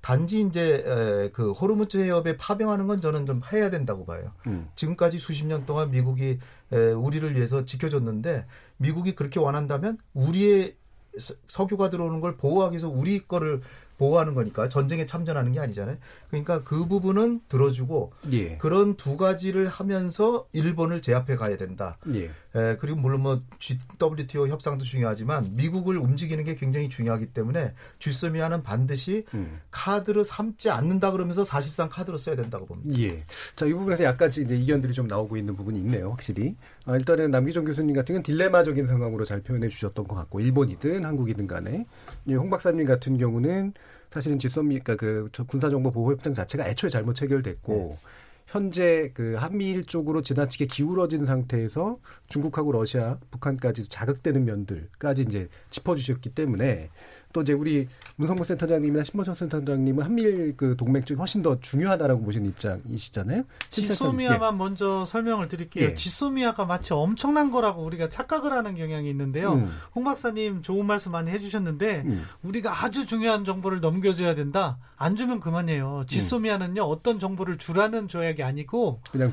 단지 이제 에, 그 호르무즈 해협에 파병하는 건 저는 좀 해야 된다고 봐요. 음. 지금까지 수십 년 동안 미국이 에, 우리를 위해서 지켜줬는데 미국이 그렇게 원한다면 우리의 서- 석유가 들어오는 걸 보호하기 위해서 우리 거를 보호하는 거니까 전쟁에 참전하는 게 아니잖아요. 그러니까 그 부분은 들어주고 예. 그런 두 가지를 하면서 일본을 제압해 가야 된다. 예. 에, 그리고 물론 뭐 WTO 협상도 중요하지만 미국을 움직이는 게 굉장히 중요하기 때문에 쥐소미아는 반드시 음. 카드로 삼지 않는다 그러면서 사실상 카드로 써야 된다고 봅니다. 예. 자, 이 부분에서 약간씩 이제 이견들이 좀 나오고 있는 부분이 있네요, 확실히. 아, 일단은 남기정 교수님 같은 경우는 딜레마적인 상황으로 잘 표현해 주셨던 것 같고, 일본이든 한국이든 간에. 이홍 박사님 같은 경우는 사실은 지소미, 그러니까 그저 군사정보 보호협정 자체가 애초에 잘못 체결됐고, 현재 그 한미일 쪽으로 지나치게 기울어진 상태에서 중국하고 러시아, 북한까지 자극되는 면들까지 이제 짚어주셨기 때문에 또 이제 우리 문성무 센터장님이나 신보성 센터장님은 한미일 그 동맹 쪽이 훨씬 더 중요하다라고 보시는 입장이시잖아요. 지소미아만 먼저 설명을 드릴게요. 예. 지소미아가 마치 엄청난 거라고 우리가 착각을 하는 경향이 있는데요. 음. 홍 박사님 좋은 말씀 많이 해주셨는데 음. 우리가 아주 중요한 정보를 넘겨줘야 된다. 안 주면 그만이에요. 지소미아는요 어떤 정보를 주라는 조약이 아니고 그냥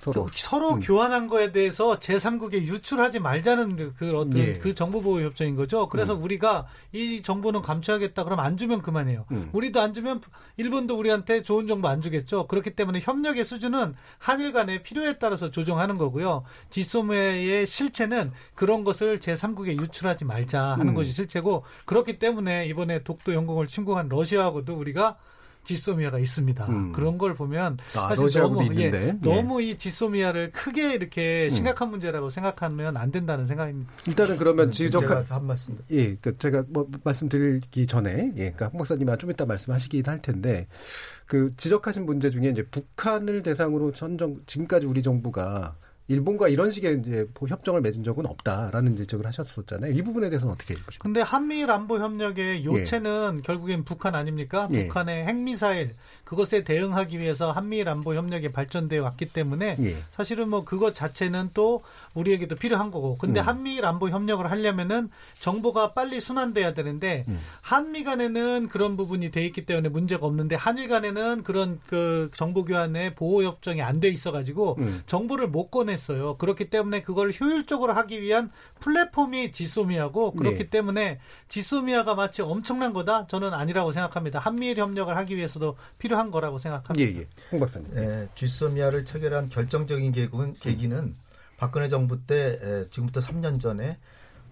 서로 서로 음. 교환한 거에 대해서 제3국에 유출하지 말자는 그 어떤 예. 그 정보보호 협정인 거죠. 그래서 음. 우리가 이 정보는 감춰야겠다 그러면 안 주면 그만해요. 음. 우리도 안 주면 일본도 우리한테 좋은 정보 안 주겠죠. 그렇기 때문에 협력의 수준은 한일 간의 필요에 따라서 조정하는 거고요. 지소미아의 실체는 그런 것을 제3국에 유출하지 말자 하는 음. 것이 실체고 그렇기 때문에 이번에 독도 영공을 침공한 러시아하고도 우리가 지소미아가 있습니다. 음. 그런 걸 보면 아, 사실 너무 예. 예. 너무 이 지소미아를 크게 이렇게 음. 심각한 문제라고 생각하면 안 된다는 생각입니다. 일단은 그러면 음, 지적한 한 말씀. 예, 그 제가 뭐 말씀드리기 전에 예, 그러니까 홍 박사님은 좀 이따 말씀하시긴 할 텐데 그 지적하신 문제 중에 이제 북한을 대상으로 전정 지금까지 우리 정부가 일본과 이런 식의 이제 뭐 협정을 맺은 적은 없다라는 지적을 하셨었잖아요. 이 부분에 대해서는 어떻게 보십니까? 근데 한미일 안보 협력의 요체는 결국엔 북한 아닙니까? 예. 북한의 핵미사일 그것에 대응하기 위해서 한미일 안보 협력이 발전되어 왔기 때문에 예. 사실은 뭐 그것 자체는 또 우리에게도 필요한 거고. 근데 음. 한미일 안보 협력을 하려면은 정보가 빨리 순환돼야 되는데 음. 한미 간에는 그런 부분이 돼 있기 때문에 문제가 없는데 한일 간에는 그런 그 정보 교환의 보호 협정이 안 돼 있어 가지고 음. 정보를 못 꺼 냈어요. 그렇기 때문에 그걸 효율적으로 하기 위한 플랫폼이 지소미아고 그렇기 네. 때문에 지소미아가 마치 엄청난 거다? 저는 아니라고 생각합니다. 한미일 협력을 하기 위해서도 필요한 거라고 생각합니다. 예, 예. 홍 박사님. 예, 쥐소미아를 체결한 결정적인 계기는, 계기는 박근혜 정부 때 에, 지금부터 3년 전에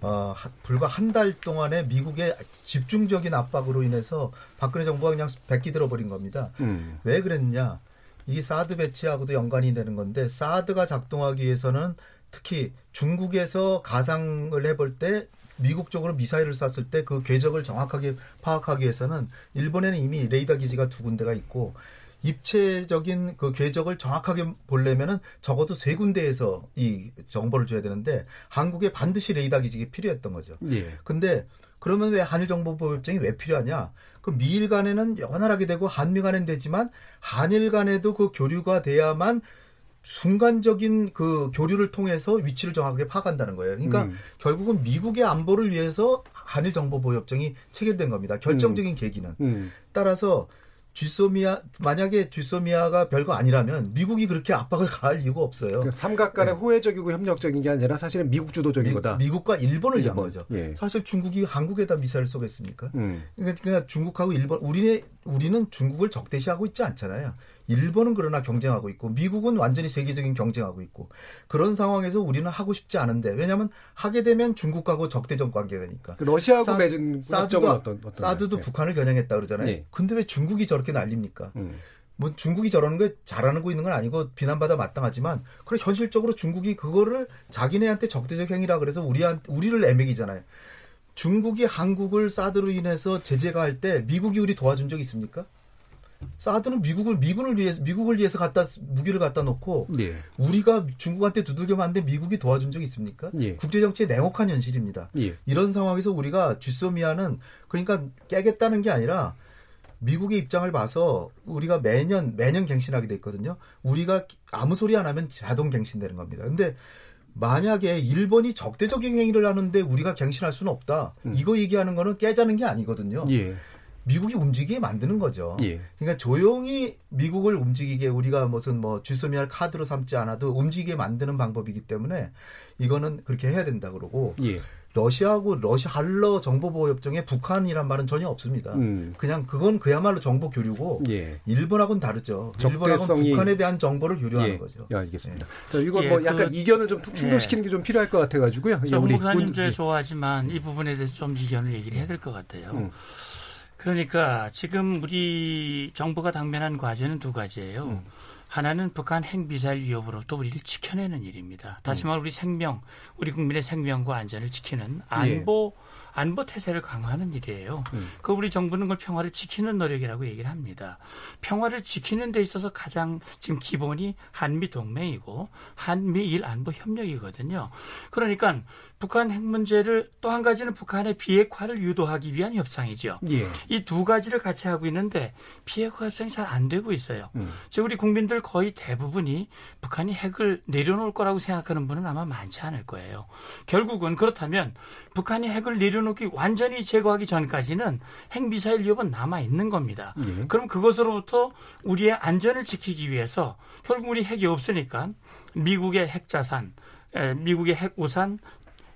어, 하- 불과 한 달 동안에 미국의 집중적인 압박으로 인해서 박근혜 정부가 그냥 백기 들어버린 겁니다. 음. 왜 그랬냐? 이 사드 배치하고도 연관이 되는 건데 사드가 작동하기 위해서는 특히 중국에서 가상을 해볼 때 미국 쪽으로 미사일을 쐈을 때 그 궤적을 정확하게 파악하기 위해서는 일본에는 이미 레이더 기지가 두 군데가 있고 입체적인 그 궤적을 정확하게 보려면은 적어도 세 군데에서 이 정보를 줘야 되는데 한국에 반드시 레이더 기지가 필요했던 거죠. 예. 근데 그러면 왜 한일 정보보호협정이 왜 필요하냐? 그 미일 간에는 원활하게 되고 한미 간에는 되지만 한일 간에도 그 교류가 돼야만 순간적인 그 교류를 통해서 위치를 정확하게 파악한다는 거예요. 그러니까 음. 결국은 미국의 안보를 위해서 한일 정보보호협정이 체결된 겁니다. 결정적인 계기는. 음. 따라서 쥐소미아 만약에 쥐소미아가 별거 아니라면 미국이 그렇게 압박을 가할 이유가 없어요. 그 삼각 간의 호혜적이고 협력적인 게 아니라 사실은 미국 주도적인 거다. 미, 국과 일본을 위한 일본. 거죠. 예. 사실 중국이 한국에다 미사일을 쏘겠습니까? 음. 그러니까 중국하고 일본 우리네 우리는 중국을 적대시하고 있지 않잖아요. 일본은 그러나 경쟁하고 있고 미국은 완전히 세계적인 경쟁하고 있고 그런 상황에서 우리는 하고 싶지 않은데 왜냐하면 하게 되면 중국하고 적대적 관계가 되니까. 그 러시아하고 사- 맺은 사드도 협정은 어떤 어떤 사드도 네. 북한을 겨냥했다 그러잖아요. 네. 근데 왜 중국이 저렇게 난립니까? 음. 뭐 중국이 저러는 거 잘하는 거 있는 건 아니고 비난받아 마땅하지만 그래 현실적으로 중국이 그거를 자기네한테 적대적 행위라 그래서 우리한 우리를 애매기잖아요. 중국이 한국을 사드로 인해서 제재가 할 때 미국이 우리 도와준 적 있습니까? 사드는 미국을 미군을 위해서 미국을 위해서 갖다 무기를 갖다 놓고 예. 우리가 중국한테 두들겨 맞는데 미국이 도와준 적 있습니까? 예. 국제 정치의 냉혹한 현실입니다. 예. 이런 상황에서 우리가 쥐소미아는 그러니까 깨겠다는 게 아니라 미국의 입장을 봐서 우리가 매년 매년 갱신하게 돼 있거든요. 우리가 아무 소리 안 하면 자동 갱신되는 겁니다. 근데 만약에 일본이 적대적인 행위를 하는데 우리가 갱신할 수는 없다. 이거 얘기하는 거는 깨자는 게 아니거든요. 예. 미국이 움직이게 만드는 거죠. 예. 그러니까 조용히 미국을 움직이게 우리가 무슨 뭐 쥐소미아를 카드로 삼지 않아도 움직이게 만드는 방법이기 때문에 이거는 그렇게 해야 된다 그러고 예. 러시아하고 러시아 한러 정보보호 협정에 북한이란 말은 전혀 없습니다. 음. 그냥 그건 그야말로 정보 교류고 예. 일본하고는 다르죠. 일본하고는 적대성이- 북한에 대한 정보를 교류하는 예. 거죠. 예, 알겠습니다. 자, 이거 예, 뭐 그- 약간 이견을 좀 충돌시키는 게 좀 필요할 것 같아가지고요. 예, 정 우리 목사님 문- 제 예. 좋아하지만 이 부분에 대해서 좀 이견을 얘기를 해야 될 것 같아요. 음. 그러니까 지금 우리 정부가 당면한 과제는 두 가지예요. 음. 하나는 북한 핵미사일 위협으로부터 우리를 지켜내는 일입니다. 다시 음. 말해 우리 생명, 우리 국민의 생명과 안전을 지키는 안보 안보 태세를 강화하는 일이에요. 예. 음. 그 우리 정부는 그걸 평화를 지키는 노력이라고 얘기를 합니다. 평화를 지키는 데 있어서 가장 지금 기본이 한미 동맹이고 한미일 안보 협력이거든요. 그러니까 북한 핵 문제를 또 한 가지는 북한의 비핵화를 유도하기 위한 협상이죠. 예. 이두 가지를 같이 하고 있는데 비핵화 협상이 잘 안 되고 있어요. 음. 즉 우리 국민들 거의 대부분이 북한이 핵을 내려놓을 거라고 생각하는 분은 아마 많지 않을 거예요. 결국은 그렇다면 북한이 핵을 내려놓기 완전히 제거하기 전까지는 핵 미사일 위협은 남아 있는 겁니다. 예. 그럼 그것으로부터 우리의 안전을 지키기 위해서 결국 우리 핵이 없으니까 미국의 핵 자산, 에, 미국의 핵 우산,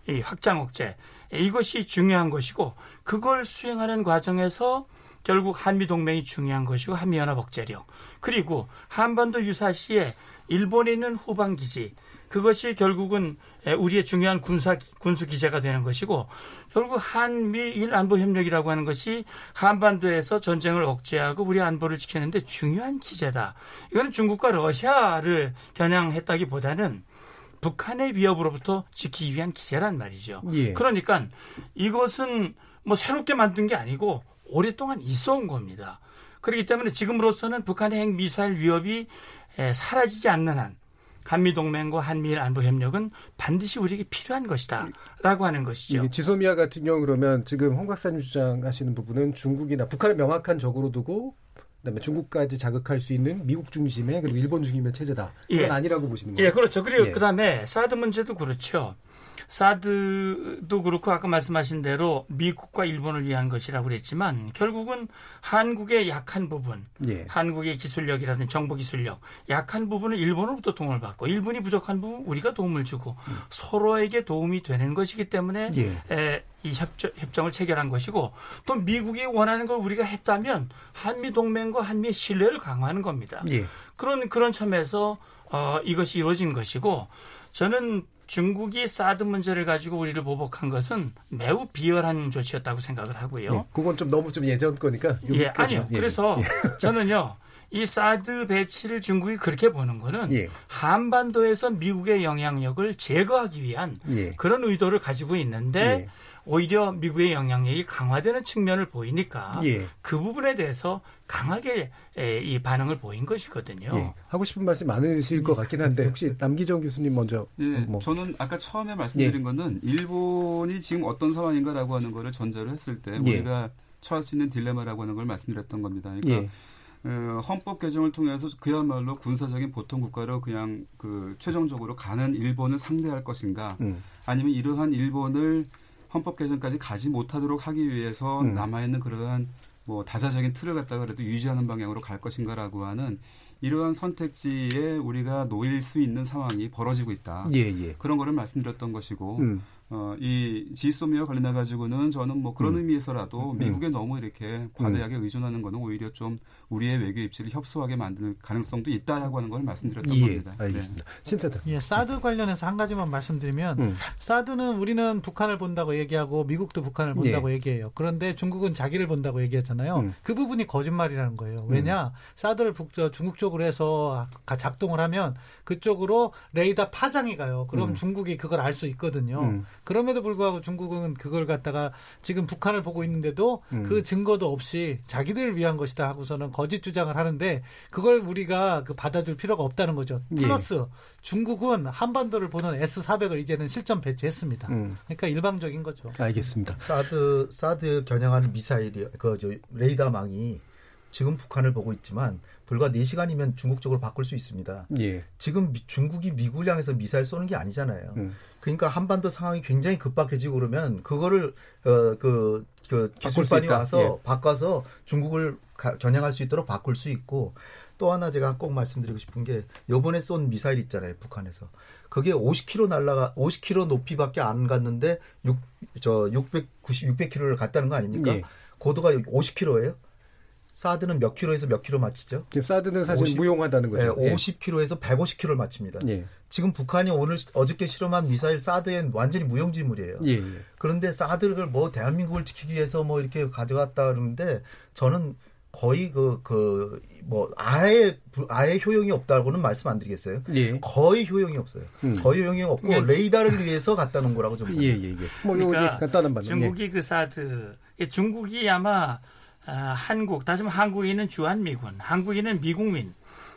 이 확장 억제. 이것이 중요한 것이고 그걸 수행하는 과정에서 결국 한미 동맹이 중요한 것이고 한미 연합 억제력. 그리고 한반도 유사시에 일본에 있는 후방 기지. 그것이 결국은 에, 우리의 중요한 군사 군수 기제가 되는 것이고 결국 한미일 안보 협력이라고 하는 것이 한반도에서 전쟁을 억제하고 우리 안보를 지키는데 중요한 기제다. 이거는 중국과 러시아를 겨냥했다기보다는 북한의 위협으로부터 지키기 위한 기제란 말이죠. 예. 그러니까 이것은 뭐 새롭게 만든 게 아니고 오랫동안 있어 온 겁니다. 그렇기 때문에 지금으로서는 북한의 핵 미사일 위협이 에, 사라지지 않는 한 한미 동맹과 한미일 안보 협력은 반드시 우리에게 필요한 것이다 라고 하는 것이죠. 지소미아 같은 경우 그러면 지금 홍 박사님 주장하시는 부분은 중국이나 북한을 명확한 적으로 두고 그다음에 중국까지 자극할 수 있는 미국 중심의 그리고 일본 중심의 체제다. 이건 예. 아니라고 보시는 거예요. 예, 그렇죠. 그리고 예. 그다음에 사드 문제도 그렇죠. 사드도 그렇고 아까 말씀하신 대로 미국과 일본을 위한 것이라고 그랬지만 결국은 한국의 약한 부분, 예. 한국의 기술력이라든지 정보 기술력 약한 부분은 일본으로부터 도움을 받고 일본이 부족한 부분 우리가 도움을 주고 서로에게 도움이 되는 것이기 때문에 예. 에, 이 협정, 협정 을 체결한 것이고 또 미국이 원하는 걸 우리가 했다면 한미 동맹과 한미의 신뢰를 강화하는 겁니다. 예. 그런 그런 점에서 어, 이것이 이루어진 것이고 저는 중국이 사드 문제를 가지고 우리를 보복한 것은 매우 비열한 조치였다고 생각을 하고요. 예. 그건 좀 너무 좀 예전 거니까. 예. 아니요. 예. 그래서 *laughs* 예. 저는요. 이 사드 배치를 중국이 그렇게 보는 거는 예. 한반도에서 미국의 영향력을 제거하기 위한 예. 그런 의도를 가지고 있는데 오히려 미국의 영향력이 강화되는 측면을 보이니까 예. 그 부분에 대해서 강하게 에, 이 반응을 보인 것이거든요. 예. 하고 싶은 말씀 많으실 것 같긴 한데 혹시 남기정 교수님 먼저 예, 뭐 저는 아까 처음에 말씀드린 예. 거는 일본이 지금 어떤 상황인가라고 하는 거를 전제로 했을 때 예. 우리가 처할 수 있는 딜레마라고 하는 걸 말씀드렸던 겁니다. 그러니까 예. 어, 헌법 개정을 통해서 그야말로 군사적인 보통 국가로 그냥 그 최종적으로 가는 일본을 상대할 것인가, 음. 아니면 이러한 일본을 헌법 개정까지 가지 못하도록 하기 위해서 음. 남아 있는 그러한 뭐 다자적인 틀을 갖다가 그래도 유지하는 방향으로 갈 것인가라고 하는 이러한 선택지에 우리가 놓일 수 있는 상황이 벌어지고 있다. 예, 예. 그런 거를 말씀드렸던 것이고 음. 어, 이 지소미와 관련해 가지고는 저는 뭐 그런 음. 의미에서라도 음. 미국에 너무 이렇게 과대하게 의존하는 거는 오히려 좀 우리의 외교 입지를 협소하게 만드는 가능성도 있다라고 하는 걸 말씀드렸던 예, 겁니다. 알겠습니다. 신세대. 예, 사드 관련해서 한 가지만 말씀드리면 음. 사드는 우리는 북한을 본다고 얘기하고 미국도 북한을 본다고 얘기해요. 그런데 중국은 자기를 본다고 얘기하잖아요. 음. 그 부분이 거짓말이라는 거예요. 왜냐 사드를 북, 저 중국 쪽으로 해서 가- 작동을 하면 그쪽으로 레이더 파장이 가요. 그럼 음. 중국이 그걸 알 수 있거든요. 음. 그럼에도 불구하고 중국은 그걸 갖다가 지금 북한을 보고 있는데도 음. 그 증거도 없이 자기들을 위한 것이다 하고서는 거짓 주장을 하는데 그걸 우리가 그 받아줄 필요가 없다는 거죠. 예. 플러스 중국은 한반도를 보는 S400을 이제는 실전 배치했습니다. 음. 그러니까 일방적인 거죠. 알겠습니다. 사드 사드 겨냥하는 미사일이 그저 레이더망이 지금 북한을 보고 있지만 불과 4시간이면 중국 쪽으로 바꿀 수 있습니다. 예. 지금 미- 중국이 미국을 향해서 미사일 쏘는 게 아니잖아요. 음. 그러니까 한반도 상황이 굉장히 급박해지고 그러면 그거를 어 그 그수 기술반이. 와서 예. 바꿔서 중국을 가- 겨냥할 수 있도록 바꿀 수 있고 또 하나 제가 꼭 말씀드리고 싶은 게 요번에 쏜 미사일 있잖아요. 북한에서. 그게 50km 날라가 50km 높이밖에 안 갔는데 6, 저 690, 600km를 갔다는 거 아닙니까? 예. 고도가 50km예요. 사드는 몇 킬로에서 몇 킬로 맞히죠? 지금 사드는 사실 50 무용하다는 거죠. 네, 예. 50km에서 150km를 맞춥니다. 예. 지금 북한이 오늘 어저께 실험한 미사일 사드엔 완전히 무용지물이에요. 예, 예. 그런데 사드를 뭐 대한민국을 지키기 위해서 뭐 이렇게 가져갔다 그러는데 저는 거의 그 그 뭐 아예 부- 아예 효용이 없다고는 말씀 안 드리겠어요. 예. 거의 효용이 없어요. 음. 거의 효용이 없고 예. 레이더를 위해서 갖다 놓은 거라고 좀 예, 예, 예. 뭐 그러니까 간단한 반응. 중국이 그 사드 이 중국이 아마 아, 한국 다시 말하면 한국인은 주한미군, 한국인은 미국민.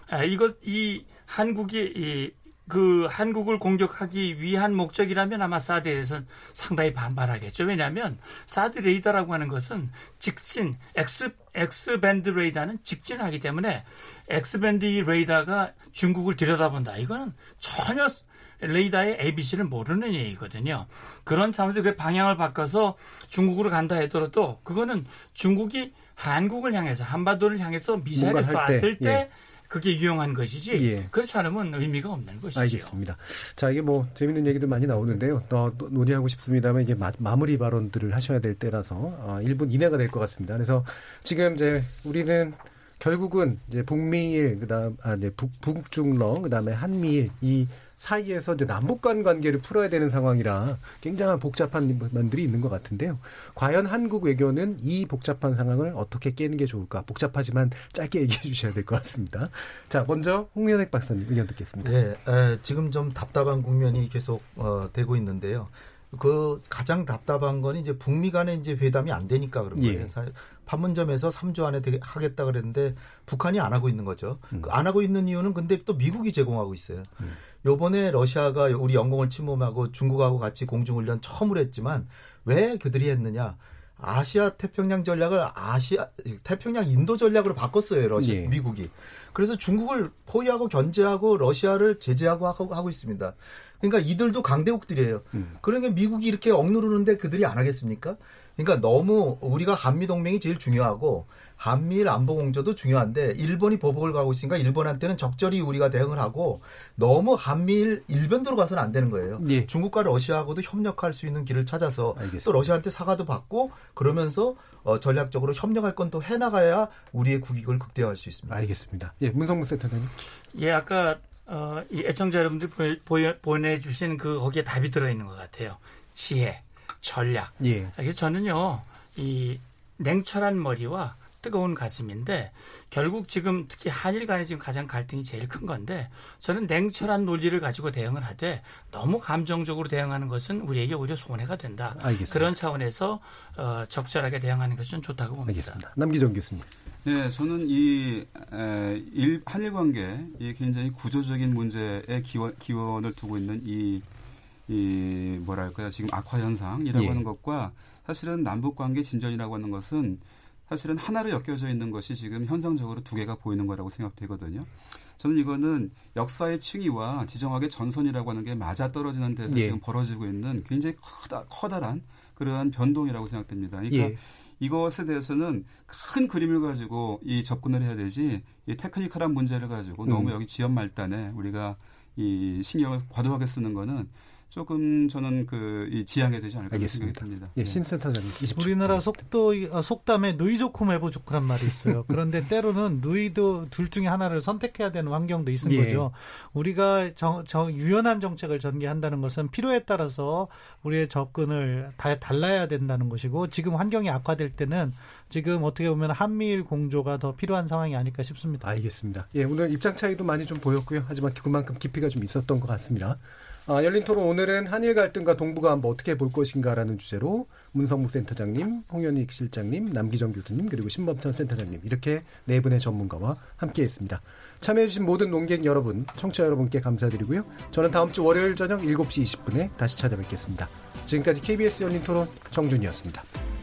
아, 이것 이 한국이 이, 그 한국을 공격하기 위한 목적이라면 아마 사드에선 상당히 반발하겠죠. 왜냐하면 사드 레이더라고 하는 것은 직진 X X 밴드 레이더는 직진하기 때문에 X 밴드 이 레이더가 중국을 들여다본다. 이거는 전혀 레이더의 ABC를 모르는 얘기거든요. 그런 차원에서 그 방향을 바꿔서 중국으로 간다 하더라도 그거는 중국이 한국을 향해서 한반도를 향해서 미사일을 할 때, 쐈을 때 예. 그게 유용한 것이지 예. 그렇지 않으면 의미가 없는 것이죠. 알겠습니다. 자, 이게 뭐 재밌는 얘기도 많이 나오는데요. 더또 논의하고 싶습니다만 이게 마, 무리 발언들을 하셔야 될 때라서 아, 1분 이내가 될 것 같습니다. 그래서 지금 이제 우리는 결국은 이제 북미일 그다음 아 이제 북 북중러 그다음에 한미일 이 사이에서 이제 남북 간 관계를 풀어야 되는 상황이라 굉장한 복잡한 면들이 있는 것 같은데요. 과연 한국 외교는 이 복잡한 상황을 어떻게 깨는 게 좋을까? 복잡하지만 짧게 얘기해 주셔야 될 것 같습니다. 자, 먼저 홍현익 박사님 의견 듣겠습니다. 예, 에, 지금 좀 답답한 국면이 계속 어, 되고 있는데요. 그 가장 답답한 건 이제 북미 간의 이제 회담이 안 되니까 그런 거예요. 예. 사- 판문점에서 3주 안에 되게 하겠다 그랬는데 북한이 안 하고 있는 거죠. 음. 그안 하고 있는 이유는 근데 또 미국이 제공하고 있어요. 요번에 러시아가 우리 영공을 침범하고 중국하고 같이 공중훈련 처음으로 했지만 왜 그들이 했느냐? 아시아 태평양 전략을 아시아 태평양 인도 전략으로 바꿨어요. 러시 아 예. 미국이. 그래서 중국을 포위하고 견제하고 러시아를 제재하고 하고, 하고 있습니다. 그러니까 이들도 강대국들이에요. 그러니까 미국이 이렇게 억누르는데 그들이 안 하겠습니까? 그러니까 너무 우리가 한미 동맹이 제일 중요하고 한미일 안보 공조도 중요한데 일본이 보복을 가고 있으니까 일본한테는 적절히 우리가 대응을 하고 너무 한미일 일변도로 가서는 안 되는 거예요. 예. 중국과 러시아하고도 협력할 수 있는 길을 찾아서 알겠습니다. 또 러시아한테 사과도 받고 그러면서 어, 전략적으로 협력할 건 또 해나가야 우리의 국익을 극대화할 수 있습니다. 알겠습니다. 예, 문성무 센터장님. 예, 아까 어, 이 애청자 여러분들이 보여- 보내주신 그 거기에 답이 들어있는 것 같아요. 지혜, 전략. 예. 그래서 저는요, 이 냉철한 머리와 뜨거운 가슴인데 결국 지금 특히 한일 간에 지금 가장 갈등이 제일 큰 건데 저는 냉철한 논리를 가지고 대응을 하되 너무 감정적으로 대응하는 것은 우리에게 오히려 손해가 된다. 알겠습니다. 그런 차원에서 어, 적절하게 대응하는 것은 좋다고 봅니다. 알겠습니다. 남기정 교수님. 네, 저는 이 에, 일, 한일 관계 이 굉장히 구조적인 문제에 기원, 기원을 두고 있는 이, 이 뭐랄까요 지금 악화 현상이라고 예. 하는 것과 사실은 남북 관계 진전이라고 하는 것은 사실은 하나로 엮여져 있는 것이 지금 현상적으로 두 개가 보이는 거라고 생각되거든요. 저는 이거는 역사의 층위와 지정학의 전선이라고 하는 게 맞아 떨어지는 데서 예. 지금 벌어지고 있는 굉장히 커다, 커다란 그러한 변동이라고 생각됩니다. 그러니까 예. 이것에 대해서는 큰 그림을 가지고 이 접근을 해야 되지 이 테크니컬한 문제를 가지고 너무 음. 여기 지연 말단에 우리가 이 신경을 과도하게 쓰는 거는 조금 저는 그이 지양해야 되지 않을까 생각이 알겠습니다. 듭니다. 예, 네. 신 센터장님. 20초. 우리나라 속도 어, 속담에 누이 좋고 매부 좋고란 말이 있어요. 그런데 때로는 누이도 둘 중에 하나를 선택해야 되는 환경도 있는 예. 거죠. 우리가 정, 정- 유연한 정책을 전개한다는 것은 필요에 따라서 우리의 접근을 다 달라야 된다는 것이고 지금 환경이 악화될 때는 지금 어떻게 보면 한미일 공조가 더 필요한 상황이 아닐까 싶습니다. 알겠습니다. 예, 오늘 입장 차이도 많이 좀 보였고요. 하지만 그만큼 깊이가 좀 있었던 것 같습니다. 아, 열린 토론 오늘은 한일 갈등과 동북아 한번 어떻게 볼 것인가라는 주제로 문성무 센터장님, 홍현익 실장님, 남기정 교수님 그리고 신범천 센터장님 이렇게 네 분의 전문가와 함께했습니다. 참여해주신 모든 논객 여러분, 청취자 여러분께 감사드리고요. 저는 다음 주 월요일 저녁 7시 20분에 다시 찾아뵙겠습니다. 지금까지 KBS 열린 토론 정준이었습니다.